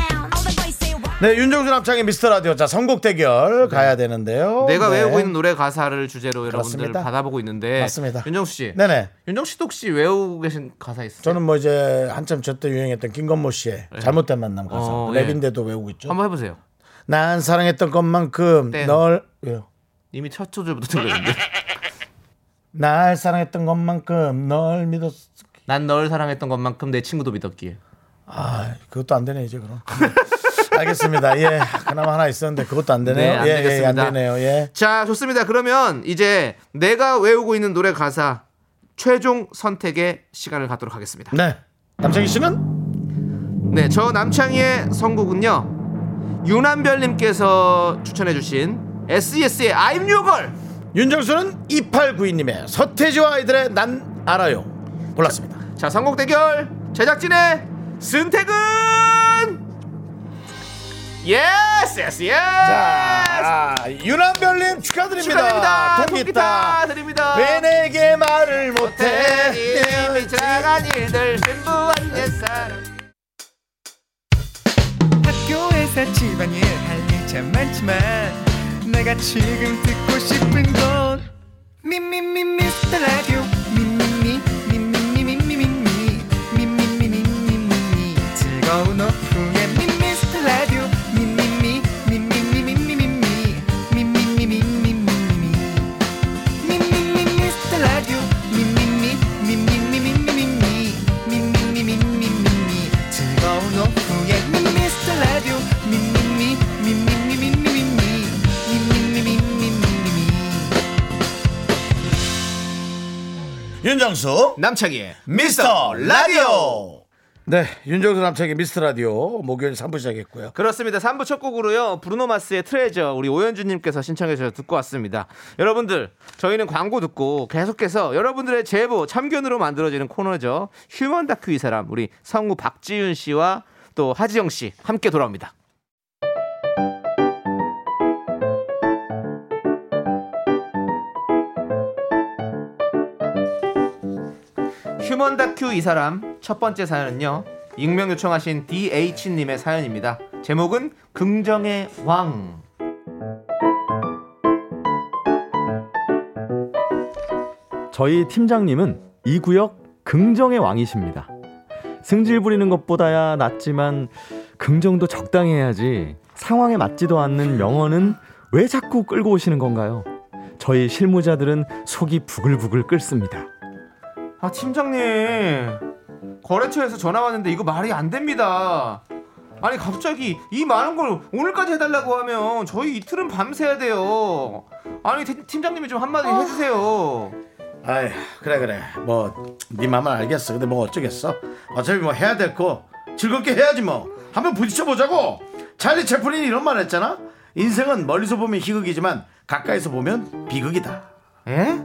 네 윤정수 남창의 미스터 라디오. 자 선곡 대결 가야 되는데요. 내가 네. 외우고 있는 노래 가사를 주제로 여러분들 그렇습니다. 받아보고 있는데. 맞습니다. 윤정수 씨. 네네. 윤정수 씨도 혹시 외우고 계신 가사 있어요? 저는 뭐 이제 한참 저때 유행했던 김건모 씨의 잘못된 만남 가사. 네. 어, 랩인데도 외우고 있죠? 한번 해보세요. 난 사랑했던 것만큼 땡. 널 왜요? 이미 첫 소절부터 들렸는데. [LAUGHS] 날 사랑했던 것만큼 널 믿었 난 널 사랑했던 것만큼 내 친구도 믿었기에. 아 그것도 안 되네 이제 그럼 [LAUGHS] 알겠습니다. 예 그나마 하나 있었는데 그것도 안 되네요. 네, 안 예, 예, 안 되겠습니다. 되네요. 예. 자 좋습니다. 그러면 이제 내가 외우고 있는 노래 가사 최종 선택의 시간을 갖도록 하겠습니다. 네. 남창희 씨는? 네, 저 남창희의 선곡은요. 유남별님께서 추천해주신 SES의 I'm Your Girl. 윤정수는 2892님의 서태지와 아이들의 난 알아요. 골랐습니다. 자, 선곡 대결 제작진의 선택은 yes, yes, yes. 자 유남별님 축하드립니다 축하드립니다. 통기타 드립니다. 왜 내게 말을 못해 이미 지나간 일들 진부한 옛사랑. 학교에서 집안일 할일참 많지만 내가 지금 듣고 싶은 건 미미미 미스터 라디오 미미미 미미미 미미미 미미미 미미미 즐거운 오후 윤정수 남창희의 미스터 라디오 네 윤정수 남창희 미스터 라디오 목요일 3부 시작했고요 그렇습니다. 3부 첫 곡으로요. 브루노 마스의 Treasure 우리 오현주 님께서 신청해 주셔서 듣고 왔습니다. 여러분들 저희는 광고 듣고 계속해서 여러분들의 제보 참견으로 만들어지는 코너죠. 휴먼 다큐 이 사람 우리 성우 박지윤 씨와 또 하지영 씨 함께 돌아옵니다. 휴먼 다큐 이 사람 첫 번째 사연은요. 익명 요청하신 DH님의 사연입니다. 제목은 긍정의 왕. 저희 팀장님은 이 구역 긍정의 왕이십니다. 승질 부리는 것보다야 낫지만 긍정도 적당히 해야지 상황에 맞지도 않는 명언은 왜 자꾸 끌고 오시는 건가요? 저희 실무자들은 속이 부글부글 끓습니다. 아 팀장님. 거래처에서 전화 왔는데 이거 말이 안 됩니다. 아니 갑자기 이 많은 걸 오늘까지 해달라고 하면 저희 이틀은 밤새야 돼요. 아니 팀- 팀장님이 좀 한마디 해주세요. 아이 그래 그래. 뭐네 맘은 알겠어. 근데 뭐 어쩌겠어? 어차피 뭐 해야 될 거 즐겁게 해야지 뭐. 한번 부딪혀 보자고. 찰리 채플린이 이런 말 했잖아? 인생은 멀리서 보면 희극이지만 가까이서 보면 비극이다. 에?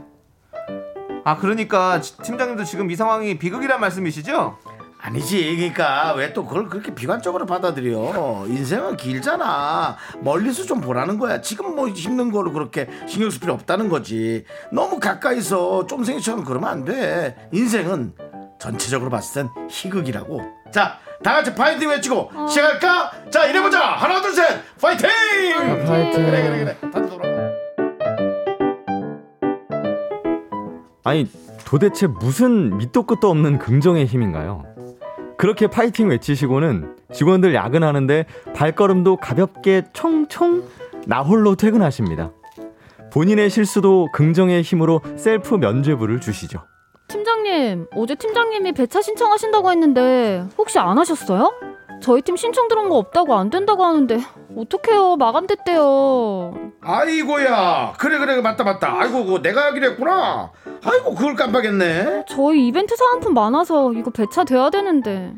아 그러니까 지- 팀장님도 지금 이 상황이 비극이란 말씀이시죠? 아니지. 그러니까 왜 또 그걸 그렇게 비관적으로 받아들여? 인생은 길잖아. 멀리서 좀 보라는 거야. 지금 뭐 힘든 거를 그렇게 신경 쓸 필요 없다는 거지. 너무 가까이서 쫌생이처럼 그러면 안 돼. 인생은 전체적으로 봤을 땐 희극이라고. 자 다 같이 파이팅 외치고 시작할까? 자 이래보자. 하나 둘 셋. 파이팅! 파이팅. 그래 그래 그래. 다들 돌아 아니 도대체 무슨 밑도 끝도 없는 긍정의 힘인가요? 그렇게 파이팅 외치시고는 직원들 야근하는데 발걸음도 가볍게 총총 나홀로 퇴근하십니다. 본인의 실수도 긍정의 힘으로 셀프 면죄부를 주시죠. 팀장님, 어제 팀장님이 배차 신청하신다고 했는데 혹시 안 하셨어요? 저희 팀 신청 들어온 거 없다고 안 된다고 하는데 어떡해요? 마감됐대요. 아이고야. 그래 그래 맞다 맞다. 아이고 그거 내가 하기로 했구나. 아이고 그걸 깜빡했네. 저희 이벤트 사은품 많아서 이거 배차 돼야 되는데.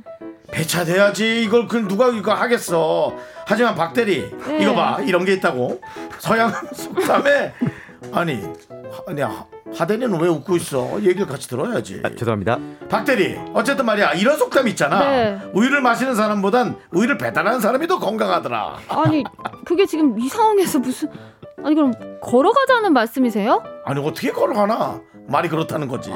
배차돼야지. 이걸 그 누가 이거 하겠어. 하지만 박 대리 네. 이거 봐. 이런 게 있다고. 서양 [LAUGHS] 속담에. 아니 아니 하- 하대리는 왜 웃고 있어? 얘기를 같이 들어야지. 아, 죄송합니다. 박대리, 어쨌든 말이야 이런 속담 있잖아. 네. 우유를 마시는 사람보단 우유를 배달하는 사람이 더 건강하더라. 아니 그게 지금 이 상황에서 무슨 아니 그럼 걸어가자는 말씀이세요? 아니 어떻게 걸어가나? 말이 그렇다는 거지.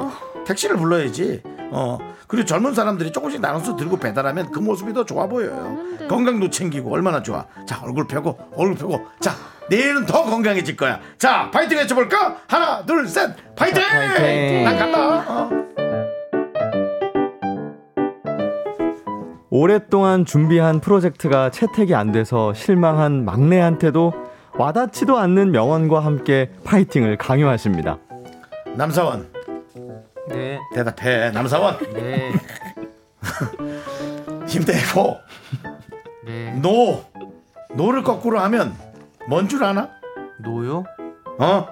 택시를 불러야지. 어 그리고 젊은 사람들이 조금씩 나눠서 들고 배달하면 그 모습이 더 좋아 보여요. 아는데. 건강도 챙기고 얼마나 좋아. 자 얼굴 펴고 얼굴 펴고. 자 내일은 더 건강해질 거야. 자 파이팅 해줘볼까? 하나 둘 셋 파이팅! 파이팅! 난 간다. 어. 오랫동안 준비한 프로젝트가 채택이 안 돼서 실망한 막내한테도 와닿지도 않는 명언과 함께 파이팅을 강요하십니다. 남사원 네. 대답해. 남사원 네. [LAUGHS] 힘내고 네. no no를 거꾸로 하면 뭔 줄 아나? no요? 어?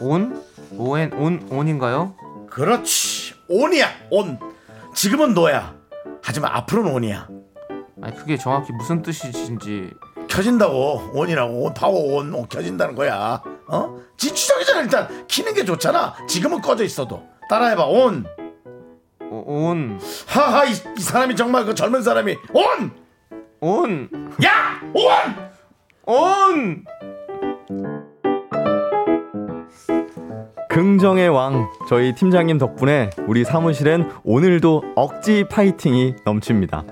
on? O N on on인가요? 그렇지 on이야 on 지금은 no야 하지만 앞으로는 on이야 아니 그게 정확히 무슨 뜻이신지 켜진다고 on이라고 on power on, on 켜진다는 거야 어? 지추적이잖아 일단 키는 게 좋잖아 지금은 꺼져 있어도 따라해봐 on o- on. 하하 이, 이 사람이 정말 그 젊은 사람이 on! on. 야! on! on! 긍정의 왕 저희 팀장님 덕분에 우리 사무실엔 오늘도 억지 파이팅이 넘칩니다.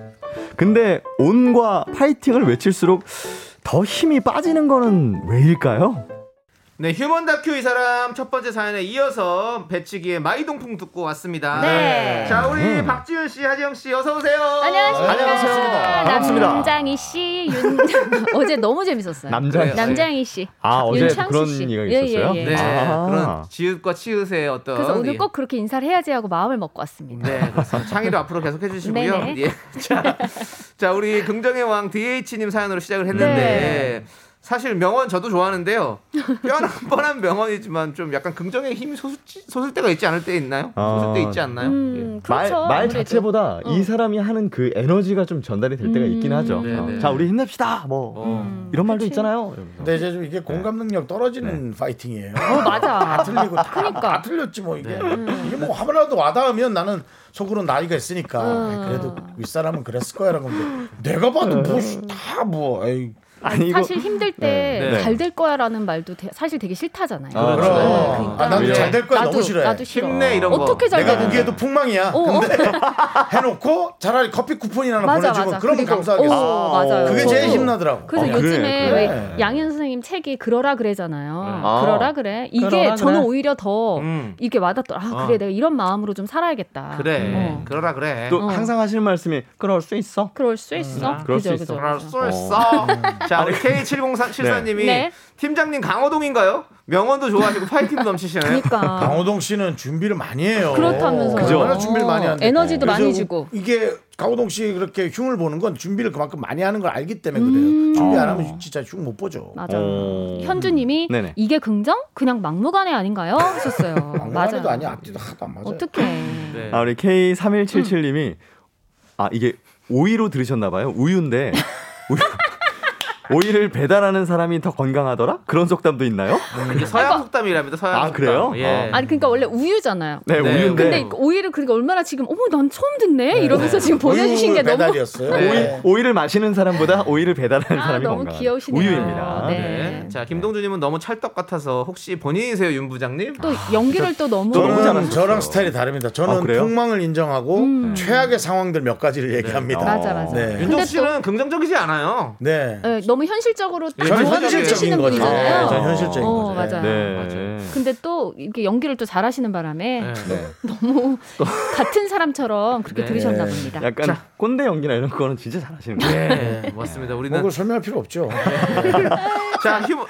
근데 on과 파이팅을 외칠수록 더 힘이 빠지는 거는 왜일까요? 네, 휴먼 다큐 이 사람 첫 번째 사연에 이어서 배치기의 마이동풍 듣고 왔습니다. 네. 자, 우리 음. 박지윤 씨, 하지영 씨 어서 오세요. 안녕하십니까. 안녕하십니까. 반갑습니다. 남장희 씨, 윤 [LAUGHS] 어제 너무 재밌었어요. 남장희 씨. 아 어제 윤창수 그런 씨. 얘기가 예, 있었어요? 예, 예. 네, 아. 그런 지읒과 치읒의 어떤 그래서 예. 오늘 꼭 그렇게 인사를 해야지 하고 마음을 먹고 왔습니다. 네, 그렇습니다. 창의도 앞으로 계속 해 주시고요. 네네. [LAUGHS] 예. 자, 자, 우리 긍정의 왕 DH님 사연으로 시작을 했는데 네. 사실 명언 저도 좋아하는데요. 뼈는 뻔한 [LAUGHS] 명언이지만 좀 약간 긍정의 힘이 솟을, 솟을 때가 있지 않을 때 있나요? 아. 솟을 때 있지 않나요? 음, 말, 그렇죠. 말 아무래도. 자체보다 이 사람이 하는 그 에너지가 좀 전달이 될 때가 있긴 음. 하죠. 네, 어, 네. 자, 우리 힘냅시다. 뭐 어. 음, 이런 말도 그치. 있잖아요. 이러면서. 근데 이제 좀 이게 공감 능력 떨어지는 파이팅이에요 어, 맞아. 다 틀리고 다, 그러니까. 다 틀렸지 뭐 이게 이게 뭐 하나라도 와닿으면 나는 속으로 나이가 있으니까 음. 그래도 윗사람은 그랬을 거야라고 내가 봐도 뭐다뭐 에이 아니 사실 힘들 때 네. 잘될 거야라는 말도 되- 사실 되게 싫다잖아요. 아, 그럼 네, 그러니까. 아, 나도 잘 될 거야 나도, 너무 싫어해 나도 싫어. 힘내 이런 거. 어떻게 잘 내가? 보기에도 풍망이야 어, 근데 [LAUGHS] 해놓고 차라리 커피 쿠폰이나 맞아 보내주고 맞아. 그러면 감사하겠어 어, 맞아요. 그게 제일 저도 힘나더라고 그래서 어, 요즘에 그래, 왜 그래. 양현 선생님 책이 그러라 그래잖아요. 아. 그러라 그래. 이게 그러라 저는 그래. 오히려 더 음. 이게 와닿더라. 아, 어. 그래 내가 이런 마음으로 좀 살아야겠다. 그래. 어. 그러라 그래. 또 어. 항상 하시는 말씀이 그럴 수 있어. 그럴 수 있어. 그럴 수 있어. 그럴. 수 있어. 자, 우리 K7074님이 네. 팀장님 강호동인가요? 명언도 좋아하시고 파이팅도 넘치시네요. 그러니까 [LAUGHS] 강호동 씨는 준비를 많이 해요 그렇다면서요. 그죠? 얼마나 준비를 많이 하는데 에너지도 많이 주고. 이게 강호동 씨 그렇게 흉을 보는 건 준비를 그만큼 많이 하는 걸 알기 때문에 그래요 음. 준비 안 어. 하면 진짜 흉 못 보죠 맞아. 어. 현주님이 네네. 이게 긍정? 그냥 막무가내 아닌가요? 하셨어요. 맞아 맞아. 아니 앞뒤도 하나도 안 맞아요 어떻게? 네. 아, 우리 K3177님이 아, 이게 오이로 들으셨나 봐요. 우유인데 우유 [LAUGHS] 오이를 배달하는 사람이 더 건강하더라? 그런 속담도 있나요? 이게 서양 속담이랍니다. 서양 아, 속담. 그래요? 예. 아니 그러니까 원래 우유잖아요. 네, 네, 우유인데 근데 오히려 그러니까 얼마나 지금 어머 난 처음 듣네 이러면서 지금 보내주신 게 우유 너무 배달이었어요 네. 오이, 오이를 마시는 사람보다 오이를 배달하는 아, 사람이 너무 건강한 귀여우시네요. 우유입니다. 네. 네. 자, 김동주님은 너무 찰떡 같아서 혹시 본인이세요, 윤 부장님? 또 연기를 또 너무 또 너무 저는 잘하셨어요. 저랑 스타일이 다릅니다 저는 아, 그래요? 폭망을 인정하고 음. 최악의 상황들 몇 가지를 얘기합니다 맞아 맞아. 네. 윤정 또 씨는 긍정적이지 않아요. 네. 네, 너무 현실적으로 딱 조언을 현실적인 해주시는 거죠. 분이잖아요. 네, 저는 현실적인 어, 거죠. 맞아요. 네. 맞아요. 근데 또 이렇게 연기를 또 잘하시는 바람에 네. [LAUGHS] 너무 같은 사람처럼 그렇게 네. 들으셨나 봅니다. 약간 꼰대 연기나 이런 거는 진짜 잘하시는 거예요. [LAUGHS] 네, 맞습니다. 뭐 우리는 그걸 설명할 필요 없죠 [LAUGHS] 자, 휴,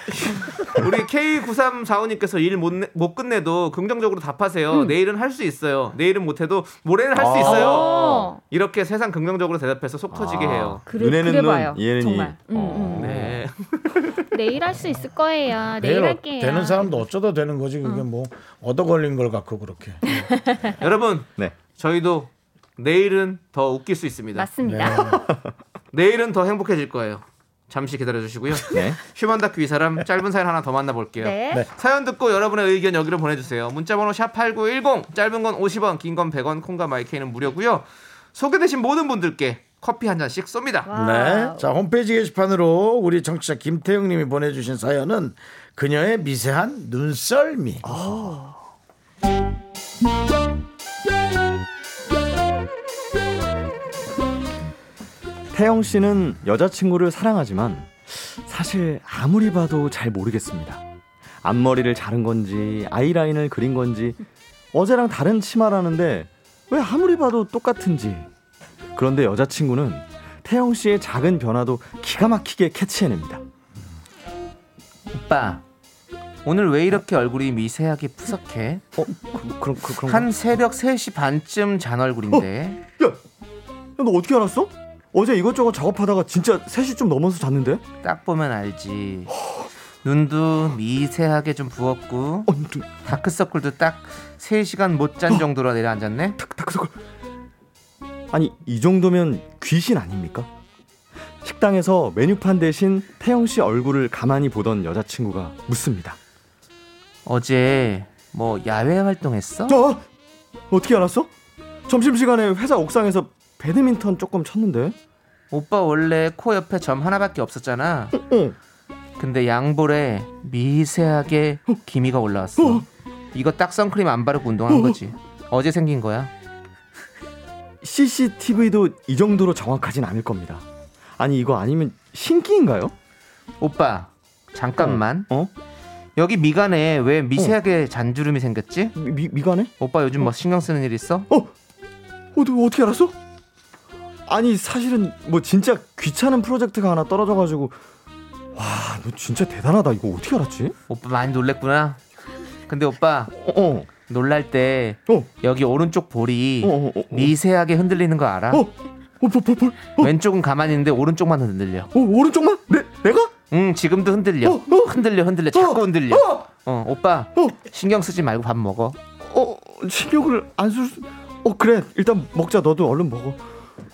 우리 K9345님께서 일 못 못 끝내도 긍정적으로 답하세요. 내일은 할 수 있어요. 내일은 못해도 모레는 할수 아. 있어요. 어, 이렇게 세상 긍정적으로 대답해서 속 터지게 해요. 그래, 눈에는 그래 눈, 봐요. 이에는 정말. 이. 음, 어. 음. 네. [LAUGHS] 내일 할 수 있을 거예요. 내일 내일 할게요. 되는 사람도 어쩌다 되는 거지 그게 뭐 얻어 걸린 걸 갖고 그렇게 [LAUGHS] 여러분, 네. 저희도 내일은 더 웃길 수 있습니다. 맞습니다. [LAUGHS] 내일은 더 행복해질 거예요. 잠시 기다려 주시고요. [LAUGHS] 네. 휴먼 다큐 이 사람 짧은 사연 하나 더 만나 볼게요. 네. 네. 사연 듣고 여러분의 의견 여기로 보내 주세요. 문자 번호 샵 #8910 짧은 건 50원, 긴 건 100원, 콩과 마이크는 무료고요. 소개되신 모든 분들께 커피 한 잔씩 쏩니다. 네. 자, 홈페이지 게시판으로 우리 청취자 김태영 님이 보내 주신 사연은 그녀의 미세한 눈썰미. 태영 씨는 여자친구를 사랑하지만 사실 아무리 봐도 잘 모르겠습니다. 앞머리를 자른 건지 아이라인을 그린 건지 어제랑 다른 치마라는데 왜 아무리 봐도 똑같은지. 그런데 여자친구는 태영 씨의 작은 변화도 기가 막히게 캐치해냅니다. 오빠, 오늘 왜 이렇게 얼굴이 미세하게 푸석해? 어, 그, 그럼 그, 그런 한 새벽 3시 반쯤 잔 얼굴인데. 야, 너 어떻게 알았어? 어제 이것저것 작업하다가 진짜 3시쯤 넘어서 잤는데? 딱 보면 알지. 눈도 미세하게 좀 부었고 어, 눈, 다크서클도 딱 3시간 못 잔 정도로 내려앉았네. 다크서클. 아니 이 정도면 귀신 아닙니까? 식당에서 메뉴판 대신 태영 씨 얼굴을 가만히 보던 여자친구가 묻습니다. 어제 뭐 야외 활동했어? 저 어떻게 알았어? 점심시간에 회사 옥상에서 배드민턴 조금 쳤는데. 오빠 원래 코 옆에 점 하나밖에 없었잖아. 어. 근데 양볼에 미세하게 기미가 올라왔어. 이거 딱 선크림 안 바르고 운동한 거지. 어제 생긴 거야. CCTV도 이 정도로 정확하진 않을 겁니다. 아니 이거 아니면 신기인가요? 오빠 잠깐만. 어? 여기 미간에 왜 미세하게 잔주름이 생겼지? 미, 미, 미간에? 오빠 요즘 뭐 신경 쓰는 일 있어? 어? 어떻게 어떻게 알았어? 아니 사실은 뭐 진짜 귀찮은 프로젝트가 하나 떨어져가지고 와 너 진짜 대단하다 이거 어떻게 알았지? 오빠 많이 놀랬구나. 근데 오빠 어, 어, 놀랄 때 어, 여기 오른쪽 볼이 어, 어, 어, 어. 미세하게 흔들리는 거 알아? 어, 어, 볼, 볼, 볼, 어, 왼쪽은 가만히 있는데 오른쪽만 흔들려. 어, 오른쪽만? 내, 내가? 응, 지금도 흔들려. 어, 어. 흔들려, 흔들려. 자꾸 어, 흔들려. 어. 어, 오빠 어. 신경 쓰지 말고 밥 먹어. 어, 신경을 안 쓸 수... 어, 그래. 일단 먹자. 너도 얼른 먹어.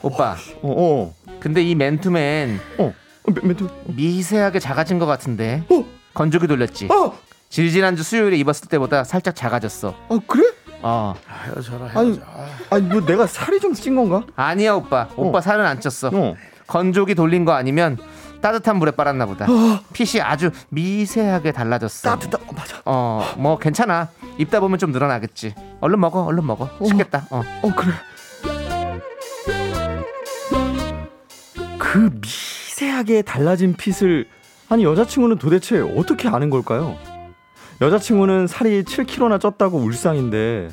오빠. 어, 어, 근데 이 맨투맨 어. 어, 멘- 멘트. 미세하게 작아진 것 같은데. 어, 건조기 돌렸지. 어, 지지난주 수요일에 입었을 때보다 살짝 작아졌어. 어, 그래? 어. 헤어져라, 아니, 헤어져. 아. 아니, 뭐 내가 살이 좀 찐 건가? 아니야, 오빠. 오빠 살은 안 쪘어. 어. 건조기 돌린 거 아니면 따뜻한 물에 빨았나 보다. 핏이 아주 미세하게 달라졌어. 따뜻하, 어, 맞아. 어, 뭐 괜찮아. 입다 보면 좀 늘어나겠지. 얼른 먹어, 얼른 먹어. 식겠다. 어. 어, 그래. 그 미세하게 달라진 핏을 아니 여자친구는 도대체 어떻게 아는 걸까요? 여자친구는 살이 7kg나 쪘다고 울상인데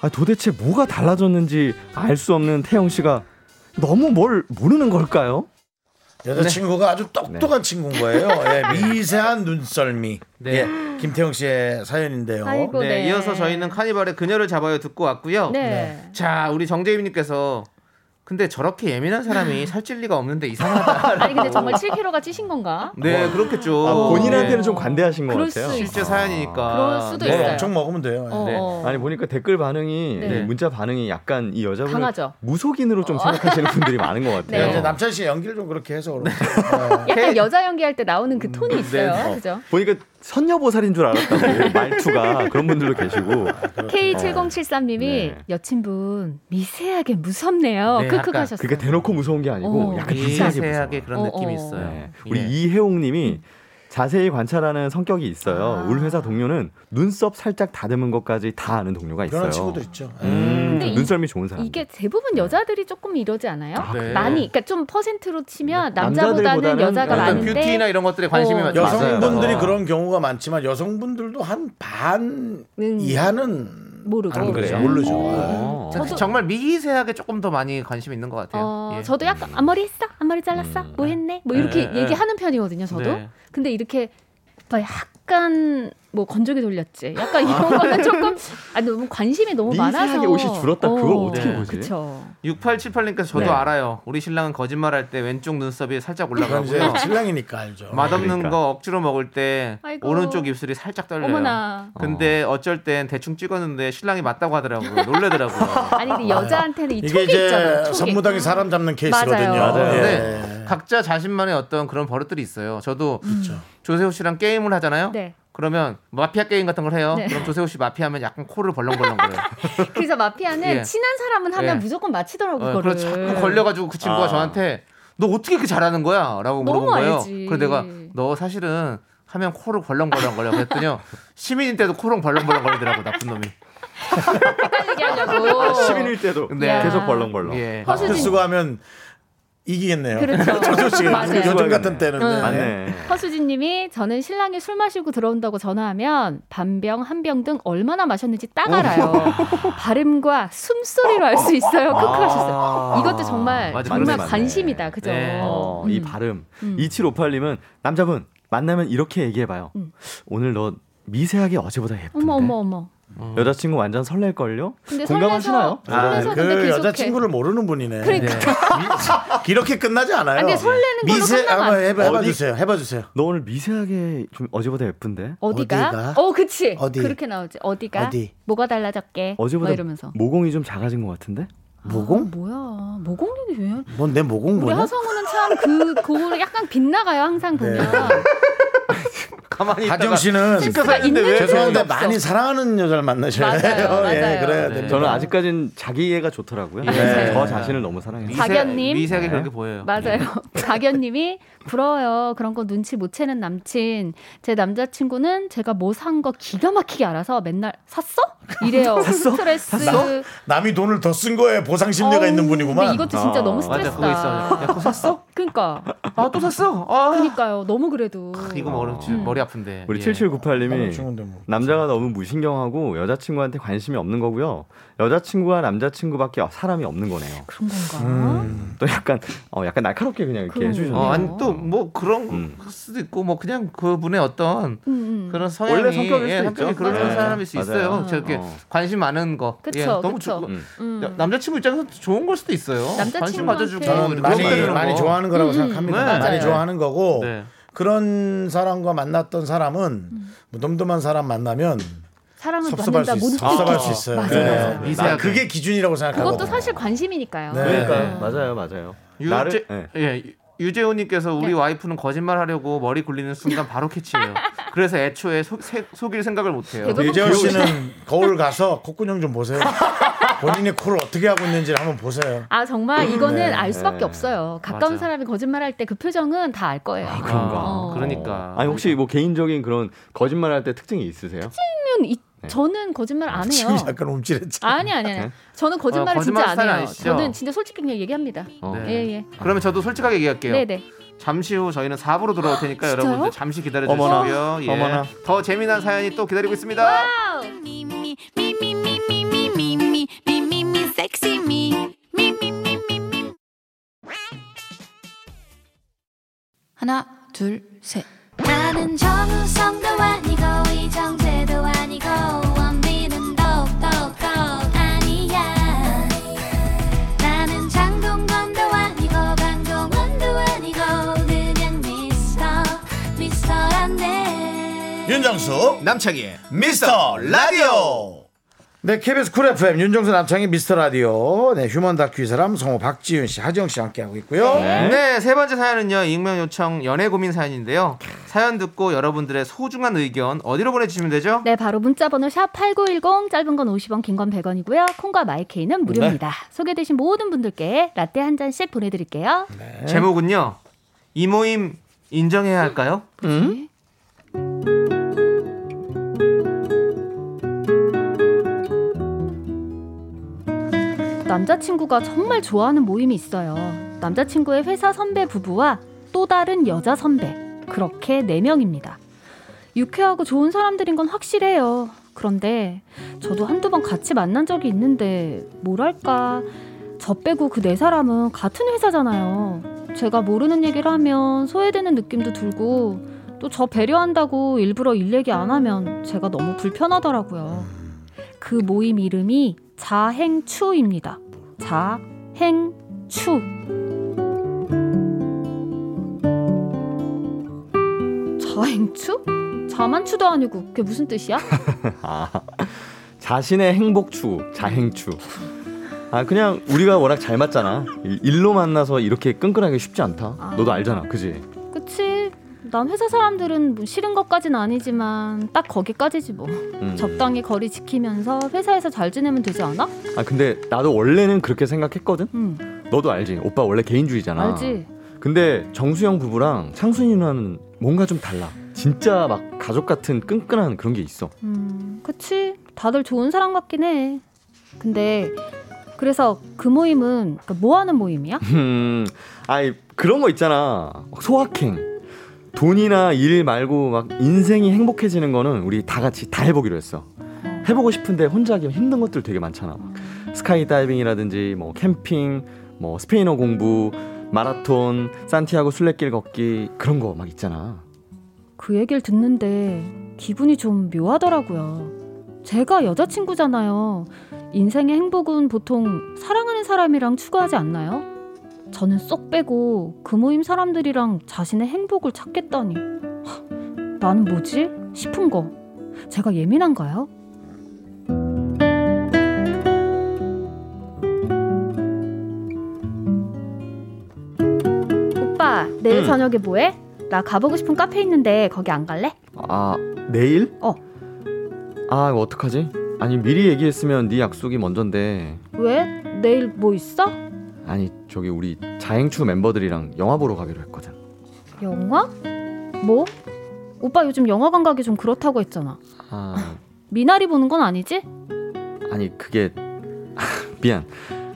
아, 도대체 뭐가 달라졌는지 알 수 없는 태영 씨가 너무 뭘 모르는 걸까요? 여자친구가 아주 똑똑한 친구인 거예요. 예, 미세한 눈썰미. 네. 예, 김태형 씨의 사연인데요. 아이고. 네, 네. 이어서 저희는 카니발의 그녀를 잡아요 듣고 왔고요. 네. 자, 우리 정재임님께서 근데 저렇게 예민한 사람이 살찔 리가 없는데 이상하다. [LAUGHS] 아니 근데 정말 7kg가 찌신 건가? 네, 그렇겠죠. 아, 본인한테는 네. 좀 관대하신 것 같아요. 수 실제 있어. 사연이니까. 그럴 수도 네. 뭐 있어요. 엄청 먹으면 돼요. 어, 네. 어. 아니 보니까 댓글 반응이 네. 문자 반응이 약간 이 여자분을 강하죠? 무속인으로 좀 생각하시는 분들이 [LAUGHS] 많은 것 같아요. 네. 이제 남찬 씨 연기를 좀 그렇게 해서 그렇죠. 약간 여자 연기할 때 나오는 그 톤이 있어요. 네. 그죠? 보니까 선녀보살인 줄 알았다고 [LAUGHS] 말투가 그런 분들도 계시고 K7073님이 네. 여친분 미세하게 무섭네요. 네, 크크 하셨어요. 그게 대놓고 무서운 게 아니고 어. 약간 미세하게 미세하게. 그런 어, 느낌이 어. 있어요. 네. 우리 예. 이혜옥님이 자세히 관찰하는 성격이 있어요. 아. 우리 회사 동료는 눈썹 살짝 다듬은 것까지 다 아는 동료가 있어요. 그런 친구도 있죠. 예. 음, 근데 이- 눈썰미 좋은 사람. 이게 대부분 여자들이 조금 이러지 않아요? 네. 많이, 그러니까 좀 퍼센트로 치면 네. 남자보다는 여자가 많은데 뷰티나 이런 것들에 관심이 어. 많죠. 여성분들이 맞아요. 그런 경우가 많지만 여성분들도 한반 음. 이하는 모르고 거죠. 그래요? 모르죠. 어. 저- 저도- 정말 미세하게 조금 더 많이 관심 있는 것 같아요. 어, 예. 저도 약간 앞머리 했어? 앞머리 잘랐어? 음. 뭐 했네? 뭐 이렇게 네, 네, 얘기하는 편이거든요, 저도. 네. 근데 이렇게 막 약간 뭐 건조기 돌렸지. 약간 이런 거는 조금 아 너무 관심이 너무 미세하게 많아서 옷이 줄었다. 그걸 어떻게 네. 보지? 그쵸. 6878님께서 저도 네. 알아요. 우리 신랑은 거짓말할 때 왼쪽 눈썹이 살짝 올라가고요. 신랑이니까 알죠. 맛없는 그러니까. 거 억지로 먹을 때 아이고. 오른쪽 입술이 살짝 떨려요. 어머나. 근데 어쩔 땐 대충 찍었는데 신랑이 맞다고 하더라고요. 놀래더라고요. [LAUGHS] 아니 근데 여자한테는 이 촉이 있잖아요. 선무당이 사람 잡는 케이스거든요. 맞아요. 맞아요. 예. 네. 각자 자신만의 어떤 그런 버릇들이 있어요. 저도 그렇죠. 조세호 씨랑 게임을 하잖아요. 네. 그러면 마피아 게임 같은 걸 해요. 네. 그럼 조세호 씨 마피아면 약간 코를 벌렁벌렁거려요. [LAUGHS] 그래서 마피아는 예. 친한 사람은 하면 예. 무조건 맞히더라고 어. 그래서 자꾸 걸려가지고 그 친구가 아. 저한테 너 어떻게 이렇게 잘하는 거야? 라고 물어본 거예요. 알지. 그래서 내가 너 사실은 하면 코를 벌렁벌렁거려 그랬더니요. [LAUGHS] 시민인 때도 코를 벌렁벌렁거리더라고 나쁜 놈이. 헷갈리게 하려고. 시민일 때도 네. 계속 벌렁벌렁. 예. 허수진- 마스크 쓰고 하면 이기겠네요. 그렇죠. [LAUGHS] 맞아요. 요즘 같은 때는 응. 네. 맞네. 허수진님이 저는 신랑이 술 마시고 들어온다고 전화하면 반병 한 병 등 얼마나 마셨는지 딱 알아요. [LAUGHS] 발음과 숨소리로 알 수 있어요. 크크하셨어요. 이것도 정말 맞아, 정말 맞네. 관심이다. 그죠? 네. 어, 음. 이 발음. 음. 2758님은 남자분 만나면 이렇게 얘기해봐요. 음. 오늘 너 미세하게 어제보다 예쁜데. 어머 어머 어머. 여자친구 완전 설렐걸요? 근데 공감하시나요? 설레서- 아, 그. 여자친구를 모르는 분이네. 그러니까. 미- 이렇게 끝나지 않아요. 아니, 설레는 미세 한번 해봐, 해봐 어디- 주세요. 해봐 주세요. 너 오늘 미세하게 좀 어제보다 예쁜데? 어디가? 어디가? 어, 그치. 어디? 그렇게 나오지. 어디가? 어디? 뭐가 달라졌게? 어제보다 막 이러면서. 모공이 좀 작아진 것 같은데? 모공? 아, 뭐야? 모공이 왜? 뭔내 모공 우리 뭐냐? 하성우는 참 그 그거를 약간 빗나가요 항상 보면. 가만히 있다가 하정 씨는 센스가 있는 죄송한데 없어. 많이 사랑하는 여자를 만나셔야 맞아요, 돼요. 예, 맞아요. 그래야 네. 됩니다. 저는 아직까진 자기 이해가 좋더라고요. 네. 저 자신을 너무 사랑해요. 미세, 박연님. 미세하게 네. 그렇게 보여요. 맞아요. 박연님이 부러워요. 그런 거 눈치 못 채는 남친. 제 남자친구는 제가 뭐 산 거 기가 막히게 알아서 맨날 샀어? 이래요. [LAUGHS] 스트레스. 남이 돈을 더 쓴 거에 보상 심리가 어우, 있는 분이구만. 근데 이것도 진짜 아, 너무 맞아 스트레스다. 그거 있어. 야 그거 샀어? 그러니까. 아 또 샀어? 아 그러니까요. 너무 그래도. 이거 머리 음. 머리 아픈데. 우리 예. 7798님이 좋은데 뭐. 남자가 너무 무신경하고 여자친구한테 관심이 없는 거고요. 여자친구와 남자친구밖에 사람이 없는 거네요. 그런 건가? 음. 또 약간 어 약간 날카롭게 그냥 이렇게. 해주셨네요. 어, 아니 또뭐 그런 음. 수도 있고 뭐 그냥 그분의 어떤 음, 음. 그런 성향이 원래 성격일 예, 성격이 있죠. 그런 맞아요. 사람일 수 맞아요. 있어요. 저렇게 어. 관심 많은 거. 그쵸, 예, 너무 그쵸. 좋- 음. 음. 남자친구 입장에서 좋은 걸 수도 있어요. 관심 가져주고 많이 많이 거. 좋아하는 거라고 음, 생각합니다. 네. 많이 맞아요. 좋아하는 거고 네. 그런 사람과 만났던 사람은 뭐 덤덤한 사람 만나면 사랑을 섭섭할 수 받는다 못 있어. 섭섭할. 수 있어요. 맞아요. 네. 맞아요. 미세하게. 난 그게 기준이라고 생각하고. 그것도 사실 관심이니까요. 네. 그러니까요. 맞아요, 맞아요. 나를 네. 예. 유재호님께서 우리 네. 와이프는 거짓말 하려고 머리 굴리는 순간 바로 캐치해요. [LAUGHS] 그래서 애초에 속, 세- 속일 생각을 못해요. 대박. 유재호 씨는 거울 가서 콧구녕 좀 보세요. 본인이 코를 어떻게 하고 있는지를 한번 보세요. 아 정말 이거는 네. 알 수밖에 네. 없어요. 가까운 맞아. 사람이 거짓말할 때 그 표정은 다 알 거예요. 그런가. 어. 그러니까. 아니 혹시 뭐 개인적인 그런 거짓말할 때 특징이 있으세요? 그러면 이- 네. 저는 거짓말 안 해요. 약간 움찔했죠. 아니 아니 아니. 네. 저는 거짓말을 어, 진짜 안 해요. 아니시죠? 저는 진짜 솔직히 그냥 얘기합니다. 어. 네. 예 예. 그러면 저도 솔직하게 얘기할게요. 네네. 잠시 후 저희는 4부로 돌아올 테니까 여러분들 잠시 기다려 주시고요. 예. 어머나. 더 재미난 사연이 또 기다리고 있습니다. 하나, 둘, 셋. 나는 정우성도 아니고 이정재도 윤정수 남창희의 미스터 라디오. 네, KBS 쿨 FM 윤정수 남창희 미스터 라디오. 네, 휴먼 다큐 이 사람 성우 박지윤 씨, 하정 씨 함께 하고 있고요. 네, 세 번째 사연은요. 익명 요청 연애 고민 사연인데요. 사연 듣고 여러분들의 소중한 의견 어디로 보내 주시면 되죠? 네, 바로 문자 번호 샵 #8910 짧은 건 50원, 긴 건 100원이고요. 콩과 마이케이는 무료입니다. 소개되신 모든 분들께 라떼 한 잔씩 보내 드릴게요. 제목은요. 이 모임 인정해야 할까요? 뭐 남자친구가 정말 좋아하는 모임이 있어요. 남자친구의 회사 선배 부부와 또 다른 여자 선배. 그렇게 네명입니다 유쾌하고 좋은 사람들인 건 확실해요. 그런데 저도 한두 번 같이 만난 적이 있는데 뭐랄까 저 빼고 그 네 사람은 같은 회사잖아요. 제가 모르는 얘기를 하면 소외되는 느낌도 들고 또 저 배려한다고 일부러 일 얘기 안 하면 제가 너무 불편하더라고요. 그 모임 이름이 자행추입니다. 자 행 추. 자행추? 자만추도 아니고 그게 무슨 뜻이야? [LAUGHS] 아, 자신의 행복 추구, 자행 추. 아 그냥 우리가 워낙 잘 맞잖아. 일- 일로 만나서 이렇게 끈끈하게 쉽지 않다. 너도 알잖아, 그지? 난 회사 사람들은 뭐 싫은 것까진 아니지만 딱 거기까지지 뭐. 음. 적당히 거리 지키면서 회사에서 잘 지내면 되지 않아? 아 근데 나도 원래는 그렇게 생각했거든. 응. 너도 알지? 오빠 원래 개인주의잖아. 알지? 근데 정수영 부부랑 창순이 누나는 뭔가 좀 달라. 진짜 막 가족 같은 끈끈한 그런 게 있어. 음, 그치? 다들 좋은 사람 같긴 해. 근데 그래서 그 모임은 그뭐 하는 모임이야? 음, 아이 그런 거 있잖아. 소확행. 돈이나 일 말고 막 인생이 행복해지는 거는 우리 다 같이 다 해보기로 했어. 해보고 싶은데 혼자 하기 힘든 것들 되게 많잖아. 막 스카이 다이빙이라든지 뭐 캠핑, 뭐 스페인어 공부, 마라톤, 산티아고 순례길 걷기 그런 거 막 있잖아. 그 얘기를 듣는데 기분이 좀 묘하더라고요. 제가 여자친구잖아요. 인생의 행복은 보통 사랑하는 사람이랑 추구하지 않나요? 저는 쏙 빼고 그 모임 사람들이랑 자신의 행복을 찾겠다니. 하, 나는 뭐지? 싶은 거. 제가 예민한가요? 오빠, 내일 응. 저녁에 뭐해? 나 가보고 싶은 카페 있는데 거기 안 갈래? 아 내일? 어. 아 이거 어떡하지? 아니 미리 얘기했으면 네 약속이 먼저인데 왜? 내일 뭐 있어? 아니 저기 우리 자행추 멤버들이랑 영화 보러 가기로 했거든. 영화? 뭐? 오빠 요즘 영화관 가기 좀 그렇다고 했잖아. 아 미나리 보는 건 아니지? 아니 그게 [LAUGHS] 미안.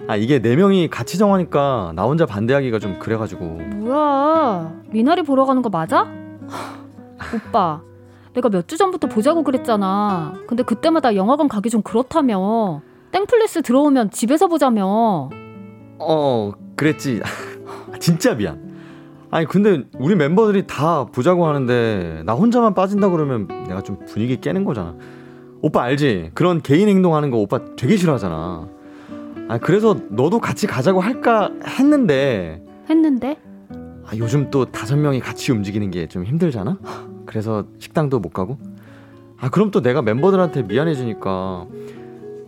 아 이게 네 명이 같이 정하니까 나 혼자 반대하기가 좀 그래가지고 뭐야? 미나리 보러 가는 거 맞아? 하, [LAUGHS] 오빠, 내가 몇 주 전부터 보자고 그랬잖아. 근데 그때마다 영화관 가기 좀 그렇다며. 땡플리스 들어오면 집에서 보자며. 어 그랬지. [LAUGHS] 진짜 미안. 아니 근데 우리 멤버들이 다 보자고 하는데 나 혼자만 빠진다 그러면 내가 좀 분위기 깨는 거잖아. 오빠 알지? 그런 개인 행동하는 거 오빠 되게 싫어하잖아. 아 그래서 너도 같이 가자고 할까 했는데 했는데? 아, 요즘 또 다섯 명이 같이 움직이는 게 좀 힘들잖아. 그래서 식당도 못 가고. 아 그럼 또 내가 멤버들한테 미안해지니까.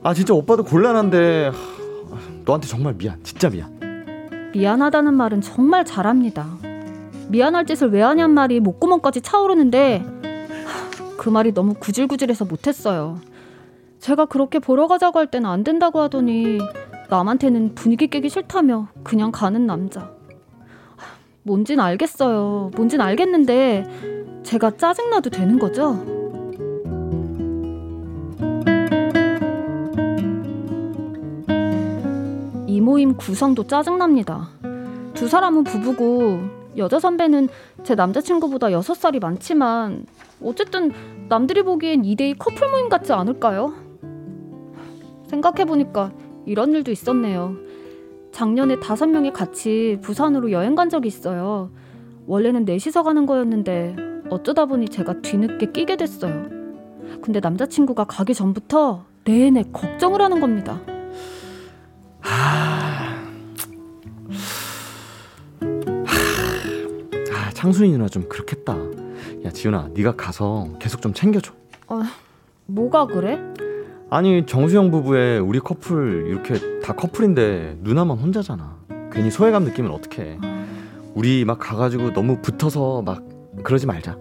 아 진짜 오빠도 곤란한데 하, 너한테 정말 미안. 진짜 미안. 미안하다는 말은 정말 잘합니다. 미안할 짓을 왜 하냔 말이 목구멍까지 차오르는데 하, 그 말이 너무 구질구질해서 못했어요. 제가 그렇게 보러 가자고 할 때는 안 된다고 하더니 남한테는 분위기 깨기 싫다며 그냥 가는 남자. 하, 뭔진 알겠어요. 뭔진 알겠는데 제가 짜증나도 되는 거죠? 모임 구성도 짜증납니다. 두 사람은 부부고 여자 선배는 제 남자친구보다 여섯 살이 많지만 어쨌든 남들이 보기엔 2대2 커플 모임 같지 않을까요? 생각해보니까 이런 일도 있었네요. 작년에 다섯 명이 같이 부산으로 여행 간 적이 있어요. 원래는 넷이서 가는 거였는데 어쩌다 보니 제가 뒤늦게 끼게 됐어요. 근데 남자친구가 가기 전부터 내내 걱정을 하는 겁니다. 아 창순이 누나 좀 그렇겠다. 야 지훈아 네가 가서 계속 좀 챙겨줘. 뭐가 그래? 아니 정수영 부부의 우리 커플 이렇게 다 커플인데 누나만 혼자잖아. 괜히 소외감 느끼면 어떡해. 우리 막 가가지고 너무 붙어서 막 그러지 말자.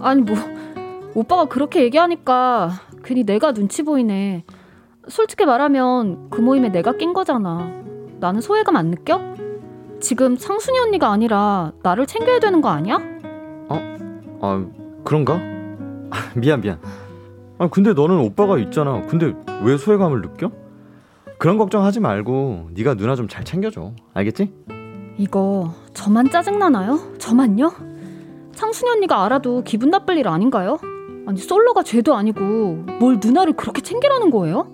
아니 뭐 오빠가 그렇게 얘기하니까 괜히 내가 눈치 보이네. 솔직히 말하면 그 모임에 내가 낀 거잖아. 나는 소외감 안 느껴? 지금 상순이 언니가 아니라 나를 챙겨야 되는 거 아니야? 아 그런가? 아, [LAUGHS] 미안 미안. 아 근데 너는 오빠가 있잖아. 근데 왜 소외감을 느껴? 그런 걱정하지 말고 네가 누나 좀 잘 챙겨줘. 알겠지? 이거 저만 짜증나나요? 저만요? 상순이 언니가 알아도 기분 나쁠 일 아닌가요? 아니 솔로가 죄도 아니고 뭘 누나를 그렇게 챙기라는 거예요?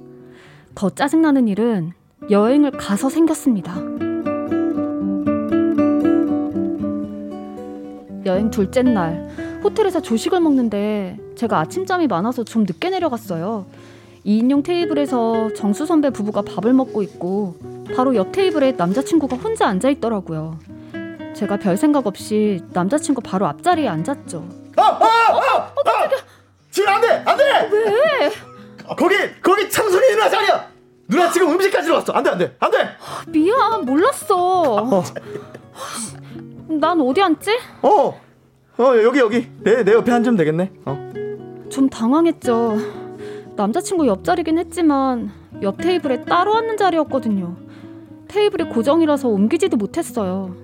더 짜증나는 일은 여행을 가서 생겼습니다. 여행 둘째 날 호텔에서 조식을 먹는데 제가 아침잠이 많아서 좀 늦게 내려갔어요. 2인용 테이블에서 정수 선배 부부가 밥을 먹고 있고 바로 옆 테이블에 남자친구가 혼자 앉아 있더라고요. 제가 별 생각 없이 남자친구 바로 앞자리에 앉았죠. 지금 안 돼! 안 돼! 왜? 거기! 거기 창순이 누나 자리야! 누나 지금 음식까지 왔어. 안 돼, 안 돼, 안 돼. 미안, 몰랐어. 난 어디 앉지? 어, 어 여기 여기 내 내 옆에 앉으면 되겠네. 어. 좀 당황했죠. 남자친구 옆자리긴 했지만 옆 테이블에 따로 앉는 자리였거든요. 테이블이 고정이라서 옮기지도 못했어요.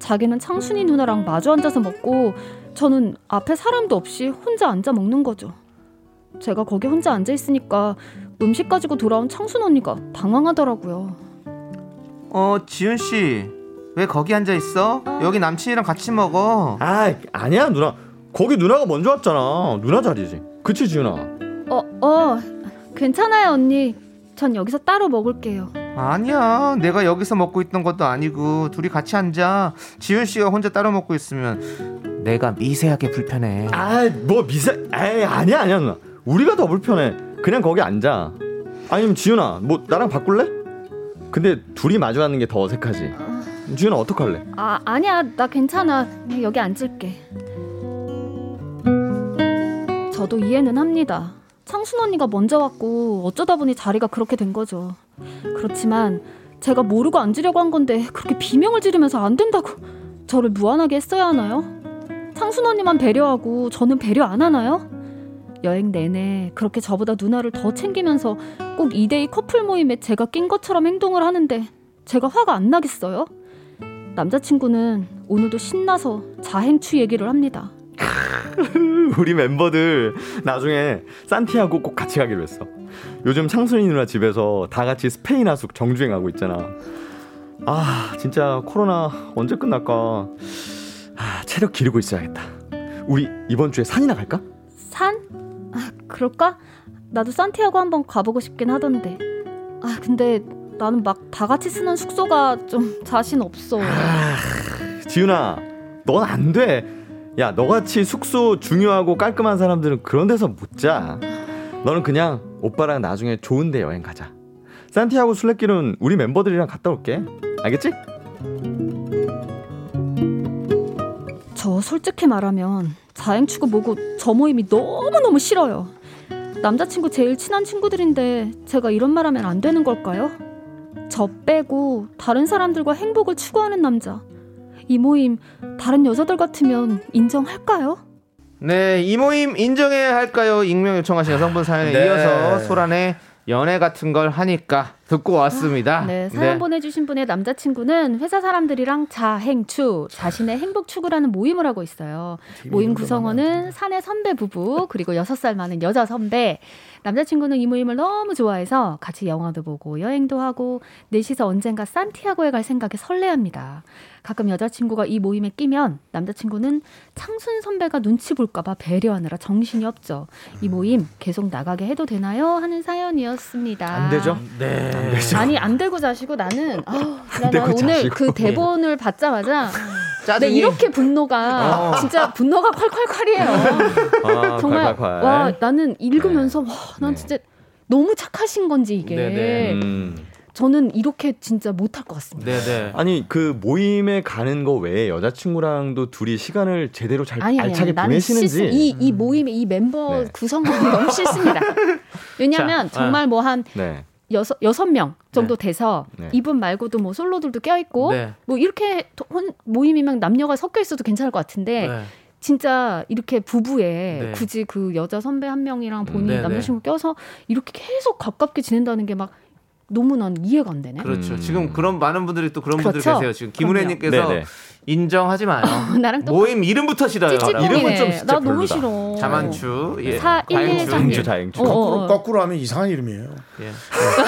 자기는 창순이 누나랑 마주 앉아서 먹고 저는 앞에 사람도 없이 혼자 앉아 먹는 거죠. 제가 거기 혼자 앉아 있으니까 음식 가지고 돌아온 창순 언니가 당황하더라고요. 어 지윤 씨 왜 거기 앉아 있어? 여기 남친이랑 같이 먹어. 아 아니야 누나. 거기 누나가 먼저 왔잖아. 누나 자리지. 그치 지윤아. 어, 어, 괜찮아요 언니. 전 여기서 따로 먹을게요. 아니야 내가 여기서 먹고 있던 것도 아니고 둘이 같이 앉아. 지윤 씨가 혼자 따로 먹고 있으면 내가 미세하게 불편해. 아 뭐 미세. 에이 아니야 아니야 누나. 우리가 더 불편해. 그냥 거기 앉아. 아니면 지윤아 뭐 나랑 바꿀래? 근데 둘이 마주 앉는 게 더 어색하지. 지윤아 어떡할래? 아, 아니야. 나 괜찮아. 그냥 여기 앉을게. 저도 이해는 합니다. 창순 언니가 먼저 왔고 어쩌다 보니 자리가 그렇게 된 거죠. 그렇지만 제가 모르고 앉으려고 한 건데 그렇게 비명을 지르면서 안 된다고 저를 무안하게 했어야 하나요? 창순 언니만 배려하고 저는 배려 안 하나요? 여행 내내 그렇게 저보다 누나를 더 챙기면서 꼭 2대2 커플 모임에 제가 낀 것처럼 행동을 하는데 제가 화가 안 나겠어요? 남자친구는 오늘도 신나서 자행추 얘기를 합니다. [LAUGHS] 우리 멤버들 나중에 산티아고 꼭 같이 가기로 했어. 요즘 창순이 누나 집에서 다 같이 스페인 하숙 정주행하고 있잖아. 아 진짜 코로나 언제 끝날까? 아 체력 기르고 있어야겠다. 우리 이번 주에 산이나 갈까? 산? 아, 그럴까? 나도 산티아고 한번 가보고 싶긴 하던데. 아, 근데 나는 막 다 같이 쓰는 숙소가 좀 자신 없어. 지윤아, 넌 안 돼. 야, 너같이 숙소 중요하고 깔끔한 사람들은 그런 데서 못 자. 너는 그냥 오빠랑 나중에 좋은 데 여행 가자. 산티아고 순례길은 우리 멤버들이랑 갔다 올게. 알겠지? 저 솔직히 말하면 자행 추구 뭐고 저 모임이 너무너무 싫어요. 남자친구 제일 친한 친구들인데 제가 이런 말 하면 안 되는 걸까요? 저 빼고 다른 사람들과 행복을 추구하는 남자. 이 모임 다른 여자들 같으면 인정할까요? 네, 이 모임 인정해야 할까요? 익명 요청하신 여성분 사연에 네. 이어서 소란의 연애 같은 걸 하니까 듣고 왔습니다. 네, 사연 보내주신 분의 남자친구는 회사 사람들이랑 자행추, 자신의 행복 추구라는 모임을 하고 있어요. 모임 구성원은 사내 선배 부부, 그리고 여섯 살 많은 여자 선배. 남자친구는 이 모임을 너무 좋아해서 같이 영화도 보고 여행도 하고 넷이서 언젠가 산티아고에 갈 생각에 설레합니다. 가끔 여자친구가 이 모임에 끼면 남자친구는 창순 선배가 눈치 볼까봐 배려하느라 정신이 없죠. 이 모임 계속 나가게 해도 되나요? 하는 사연이었습니다. 안 되죠? 네. 안 되죠. 아니 안 들고 자시고 나는 아우, 나, 난 오늘 자시고. 그 대본을 받자마자 네, 짜증이 이렇게 분노가 진짜 분노가 콸콸콸이에요. 아, 정말 콸콸콸. 와 나는 읽으면서 와난 네. 진짜 너무 착하신 건지 이게 네네. 음. 저는 이렇게 진짜 못할 것 같습니다. 네, 네. 아니 그 모임에 가는 거 외에 여자친구랑도 둘이 시간을 제대로 잘 아니 아니 알차게 나는 보내시는지 싫- 이, 이 모임의 이 멤버 네. 구성원이 너무 [LAUGHS] 싫습니다. 왜냐하면 자, 정말 뭐한 네. 여섯 여섯 명 정도 돼서 네. 이분 말고도 뭐 솔로들도 껴 있고 네. 뭐 이렇게 모임이면 남녀가 섞여 있어도 괜찮을 것 같은데 네. 진짜 이렇게 부부에 네. 굳이 그 여자 선배 한 명이랑 본인 네, 네. 남자친구 껴서 이렇게 계속 가깝게 지낸다는 게 막 너무 난 이해가 안 되네. 그렇죠. 음. 지금 그런 많은 분들이 또 그런 분들이 그렇죠. 계세요. 지금 김은혜님께서. 인정하지 마요. [LAUGHS] 나랑 똑같- 모임 이름부터 싫어요. 이름은 좀 진짜 나 너무. 싫어. 자만추, 예. 사- 일, 일, 가행추, 삼. 예. 자행추 자행추. 어, 거꾸로, 어. 거꾸로 하면 이상한 이름이에요. 예.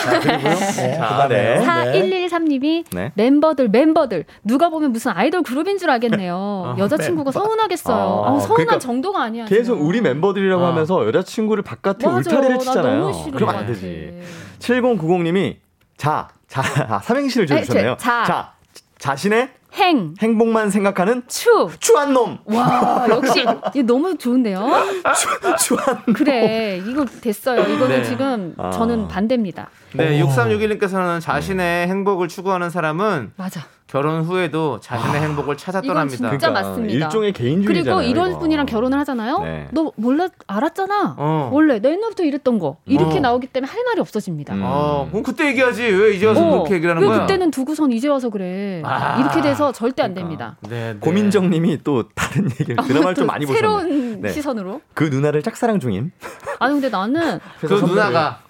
자, 그리고요. [LAUGHS] 네, 자, 그다음에요. 네. 4113님이 네. 멤버들 멤버들 누가 보면 무슨 아이돌 그룹인 줄 알겠네요. 여자친구가 서운하겠어요. 아, 아우, 서운한 그러니까 정도가 아니야. 계속 지금. 우리 멤버들이라고 어. 하면서 여자친구를 바깥에 맞아, 울타리를 나 치잖아요. 그럼 것 안. 되지. 7090님이 자, 자, [LAUGHS] 아, 삼행시를 에, 지어주셨네요. 자. 자, 자신의 행, 행복만 생각하는 추. 추한 놈. 와, 역시 이거 너무 좋은데요. [LAUGHS] 추한 그래, 이거 됐어요. 이거는 네. 지금 아. 저는 반대입니다. 네, 6361님께서는 자신의 행복을 추구하는 사람은 맞아. 결혼 후에도 자신의 행복을 찾아 떠납니다. 진짜 맞습니다. 그러니까 일종의 개인주의잖아요. 그리고 이런 이거. 분이랑 결혼을 하잖아요. 네. 너 몰라 알았잖아. 어. 원래 내 옛날부터 이랬던 거 이렇게 어. 나오기 때문에 할 말이 없어집니다. 음. 어, 그럼 그때 얘기하지. 왜 이제 와서 어, 그렇게 얘기를 하는 왜 거야? 그때는 두고선 이제 와서 그래. 아. 이렇게 돼서 절대 안 됩니다. 네, 네. 고민정님이 또 다른 얘기를 [LAUGHS] 드라마를 좀 많이 보셨네. 새로운 네. 시선으로. 그 누나를 짝사랑 중임. 아니 근데 나는 그 누나가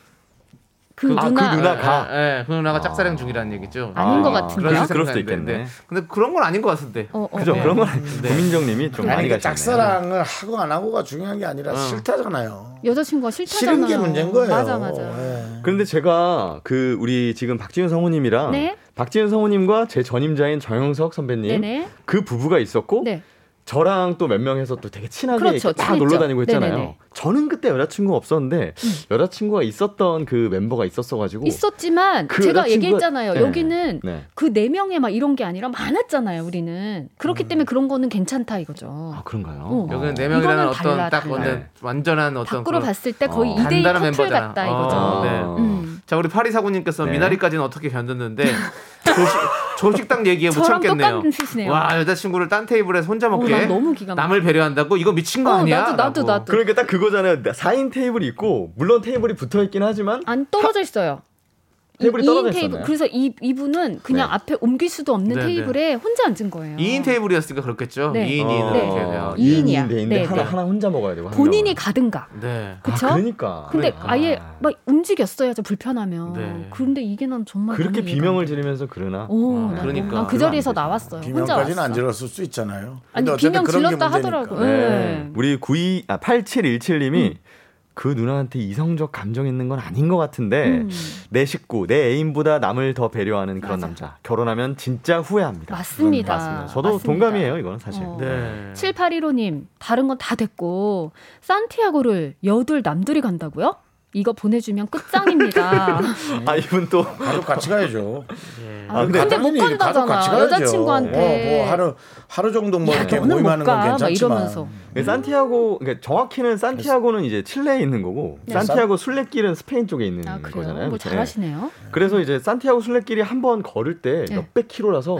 그 아, 누나 그 누나가? 예, 예, 그 누나가 짝사랑 중이라는 얘기죠. 아닌 것 아, 같은데요. 그런 그럴 수도. 있겠네. 네. 근데 그런 건 아닌 것 같은데. 어, 어, 그죠? 어. 그런 건 아니- 네. 고민정님이 좀 많이 아니 그 가셨네. 짝사랑을 하고 안 하고가 중요한 게 아니라 어. 싫다잖아요. 여자친구가 싫다잖아요. 싫은 게 문제인 거예요. 맞아 맞아. 예. 그런데 제가 그 우리 지금 박지윤 성우님이랑 네. 박지윤 성우님과 제 전임자인 정영석 선배님 네네. 그 부부가 있었고 네. 저랑 또 몇 명에서 또 되게 친하게 그렇죠. 막 친했죠. 놀러 다니고 했잖아요. 네네네. 음. 저는 그때 여자친구가 없었는데 여자친구가 있었던 그 멤버가 있었어가지고 있었지만 그 제가 여자친구가- 얘기했잖아요. 네. 여기는 네. 그네 명에 막 이런 게 아니라 많았잖아요. 우리는 그렇기 음. 때문에 그런 거는 괜찮다 이거죠. 아 그런가요? 어. 여기는 네 명이라는 어떤 달라, 딱 달라. 완전 완전한 어떤 밖으로 그런 봤을 때 거의 어. 2대2 단단한 커플 멤버잖아. 같다 어, 이거죠. 네. 음. 자 우리 파리 사구님께서 네. 미나리까지는 어떻게 견뎠는데 조식, 조식당 얘기에 못 참겠네요. 와 여자친구를 딴 테이블에서 혼자 어, 먹게 기가 막혀. 남을 배려한다고 이거 미친 거 어, 아니야? 나도, 나도, 라고. 나도. 그러니까 딱 그거잖아요. 4인 테이블이 있고 물론 테이블이 붙어 있긴 하지만 안 떨어져 있어요. 테이블이 이- 떨어져 이인 테이블. 있었나요? 그래서 이 이분은 그냥 네. 앞에 옮길 수도 없는 네, 테이블에 혼자 앉은 거예요. 2인 테이블이었으니까 그렇겠죠. 네. 2인 2인 네. 이렇게 돼요. 이- 이인이야. 2인인데 있는데 네, 하나 네. 하나 혼자 먹어야 되고 한 본인이. 가든가. 네. 그쵸? 아, 그러니까. 근데 그러니까. 아예 막 움직였어야죠 불편하면. 네. 그런데 이게 난 정말 그렇게 비명을. 지르면서 그러나 오, 아, 난 그러니까. 난그 자리에서. 나왔어요. 혼자 비명까지는. 안 질렀을 수 있잖아요. 아니 비명 그런 게 질렀다. 하더라고. 네. 네. 우리 92, 아, 8717님이 그 누나한테 이성적 감정 있는 건 아닌 것 같은데 음. 내 식구, 내 애인보다 남을 더 배려하는 그런 맞아. 남자. 결혼하면 진짜 후회합니다. 맞습니다. 맞습니다. 저도 맞습니다. 동감이에요, 이거는 사실. 어. 네. 7815님, 다른 건 다 됐고, 산티아고를 여둘 남들이 간다고요? 이거 보내주면 끝장입니다. [LAUGHS] 아, 이분 또 가족 같이 가야죠. 아, 근데 근데 못 간다잖아. 여자친구한테. 뭐, 뭐 하루 하루 정도 뭐 야, 이렇게 모임하는 못건 괜찮지만 이러면서. 그 산티아고, 그러니까 정확히는 산티아고는 이제 칠레에 있는 거고, 네. 산티아고 순례길은 스페인 쪽에 있는 아? 거잖아요. 뭐 그쵸? 잘하시네요. 그래서 이제 산티아고 순례길이 한 번 걸을 때 네. 몇백 킬로라서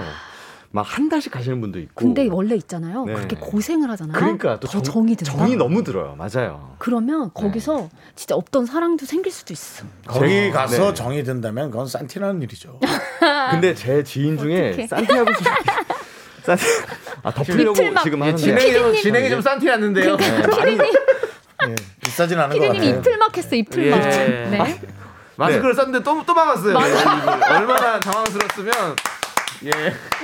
막 한 달씩 가시는 분도 있고. 근데 원래 있잖아요. 네. 그렇게 고생을 하잖아요. 그러니까 또더 정, 정이 든다. 정이 너무 들어요. 맞아요. 그러면 거기서 진짜 없던 사랑도 생길 수도 있어. [LAUGHS] 거기 제- 가서 네. 정이 든다면 그건 산티라는 일이죠. [LAUGHS] 근데 제 지인 중에 순례길 [LAUGHS] 산티 아 덮으려고 지금 예, 하는데 진행이 좀 피디님. 진행이 좀 산티났는데요. 네, 많이 예, 비싸진 않은 것 피디님 같아요. 이틀막 했어, 이틀막. 예. 네. 마스크를 썼는데 또 또 막았어요. 얼마나 당황스러웠으면 예.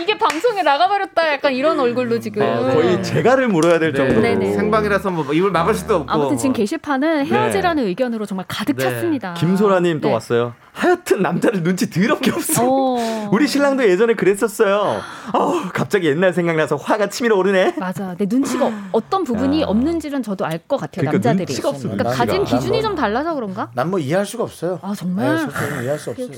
이게 방송에 나가버렸다 약간 이런 얼굴로 지금. 어, 거의 재갈을 물어야 될 네. 정도로 네네. 생방이라서 뭐 입을 막을 수도 없고. 아무튼 지금 게시판은 헤어지라는 의견으로 정말 가득 네. 찼습니다. 김소라님 또 네. 왔어요. 하여튼 남자를 눈치 더럽게 [LAUGHS] 없어. 어. 우리 신랑도 예전에 그랬었어요. 어우, 갑자기 옛날 생각나서 화가 치밀어 오르네. 맞아. 내 눈치가 어떤 부분이 야. 없는지는 저도 알 것 같아요. 그러니까 남자들이. 눈치가 없습니다. 그러니까 가진. 기준이 난좀 달라서 그런가? 난 뭐 이해할 수가 없어요. 아 정말. 네, 이해할 수 없어요.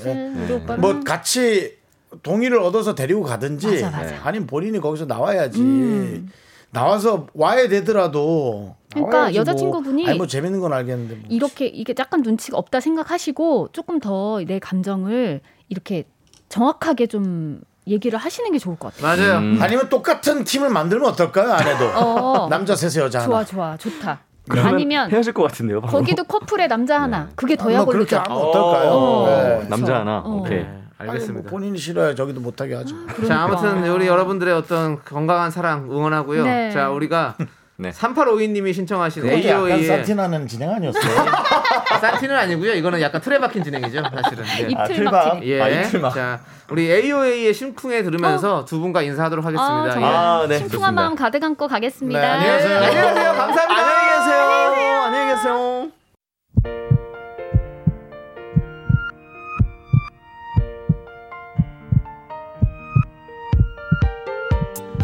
오빠는 뭐 같이 동의를 얻어서 데리고 가든지 맞아, 맞아. 네. 아니면 본인이 거기서 나와야지 음. 나와서 와야 되더라도 그러니까 여자친구분이 뭐, 아니 뭐 재밌는 건 알겠는데 뭐. 이렇게 이게 약간 눈치가 없다 생각하시고 조금 더 내 감정을 이렇게 정확하게 좀 얘기를 하시는 게 좋을 것 같아요. 맞아요. 음. 아니면 똑같은 팀을 만들면 어떨까요 아내도 어. [LAUGHS] 남자 셋에 여자 좋아 하나 좋아 좋다. 그러면 아니면 헤어질 것 같은데요. 바로. 거기도 커플에 남자 하나. 그게 더뭐약 그렇게 올르죠. 하면 어떨까요 어. 네. 남자 하나. 어. 오케이. 뭐 알겠습니다. 본인이 싫어야 저기도 못하게 하죠 자, 아무튼 우리 여러분들의 어떤 건강한 사랑 응원하고요. 네. 자, 우리가 [LAUGHS] 네. 3852님이 신청하신 AOA의 산티나는 진행 아니었어요 [LAUGHS] 산티는 아니고요. 이거는 약간 틀에 박힌 진행이죠, 사실은. 네. 이틀. 막히네. 예. 아, 이틀만. 자, 우리 AOA의 심쿵에 들으면서 두 분과 인사하도록 하겠습니다. 아, 예. 정말 아, 네, 심쿵한. 마음 가득 안고 가겠습니다. 네, 안녕히 계세요. 안녕히 계세요. 감사합니다. 안녕히 계세요. 안녕히 계세요.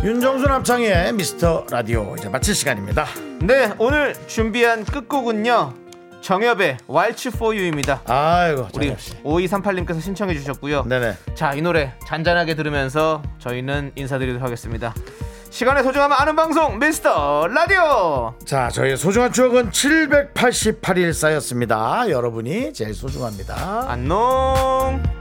윤정수 남창의 미스터 라디오 이제 마칠 시간입니다 네, 오늘 준비한 끝곡은요. 정엽의 Waltz for You입니다. 아이고 우리 정엽 씨 5238님께서 신청해 주셨고요. 네네 자, 이 노래 잔잔하게 들으면서 저희는 인사드리도록 하겠습니다. 시간의 소중함을 아는 방송 미스터 라디오. 자, 저희의 소중한 추억은 788일 쌓였습니다. 여러분이 제일 소중합니다. 안녕.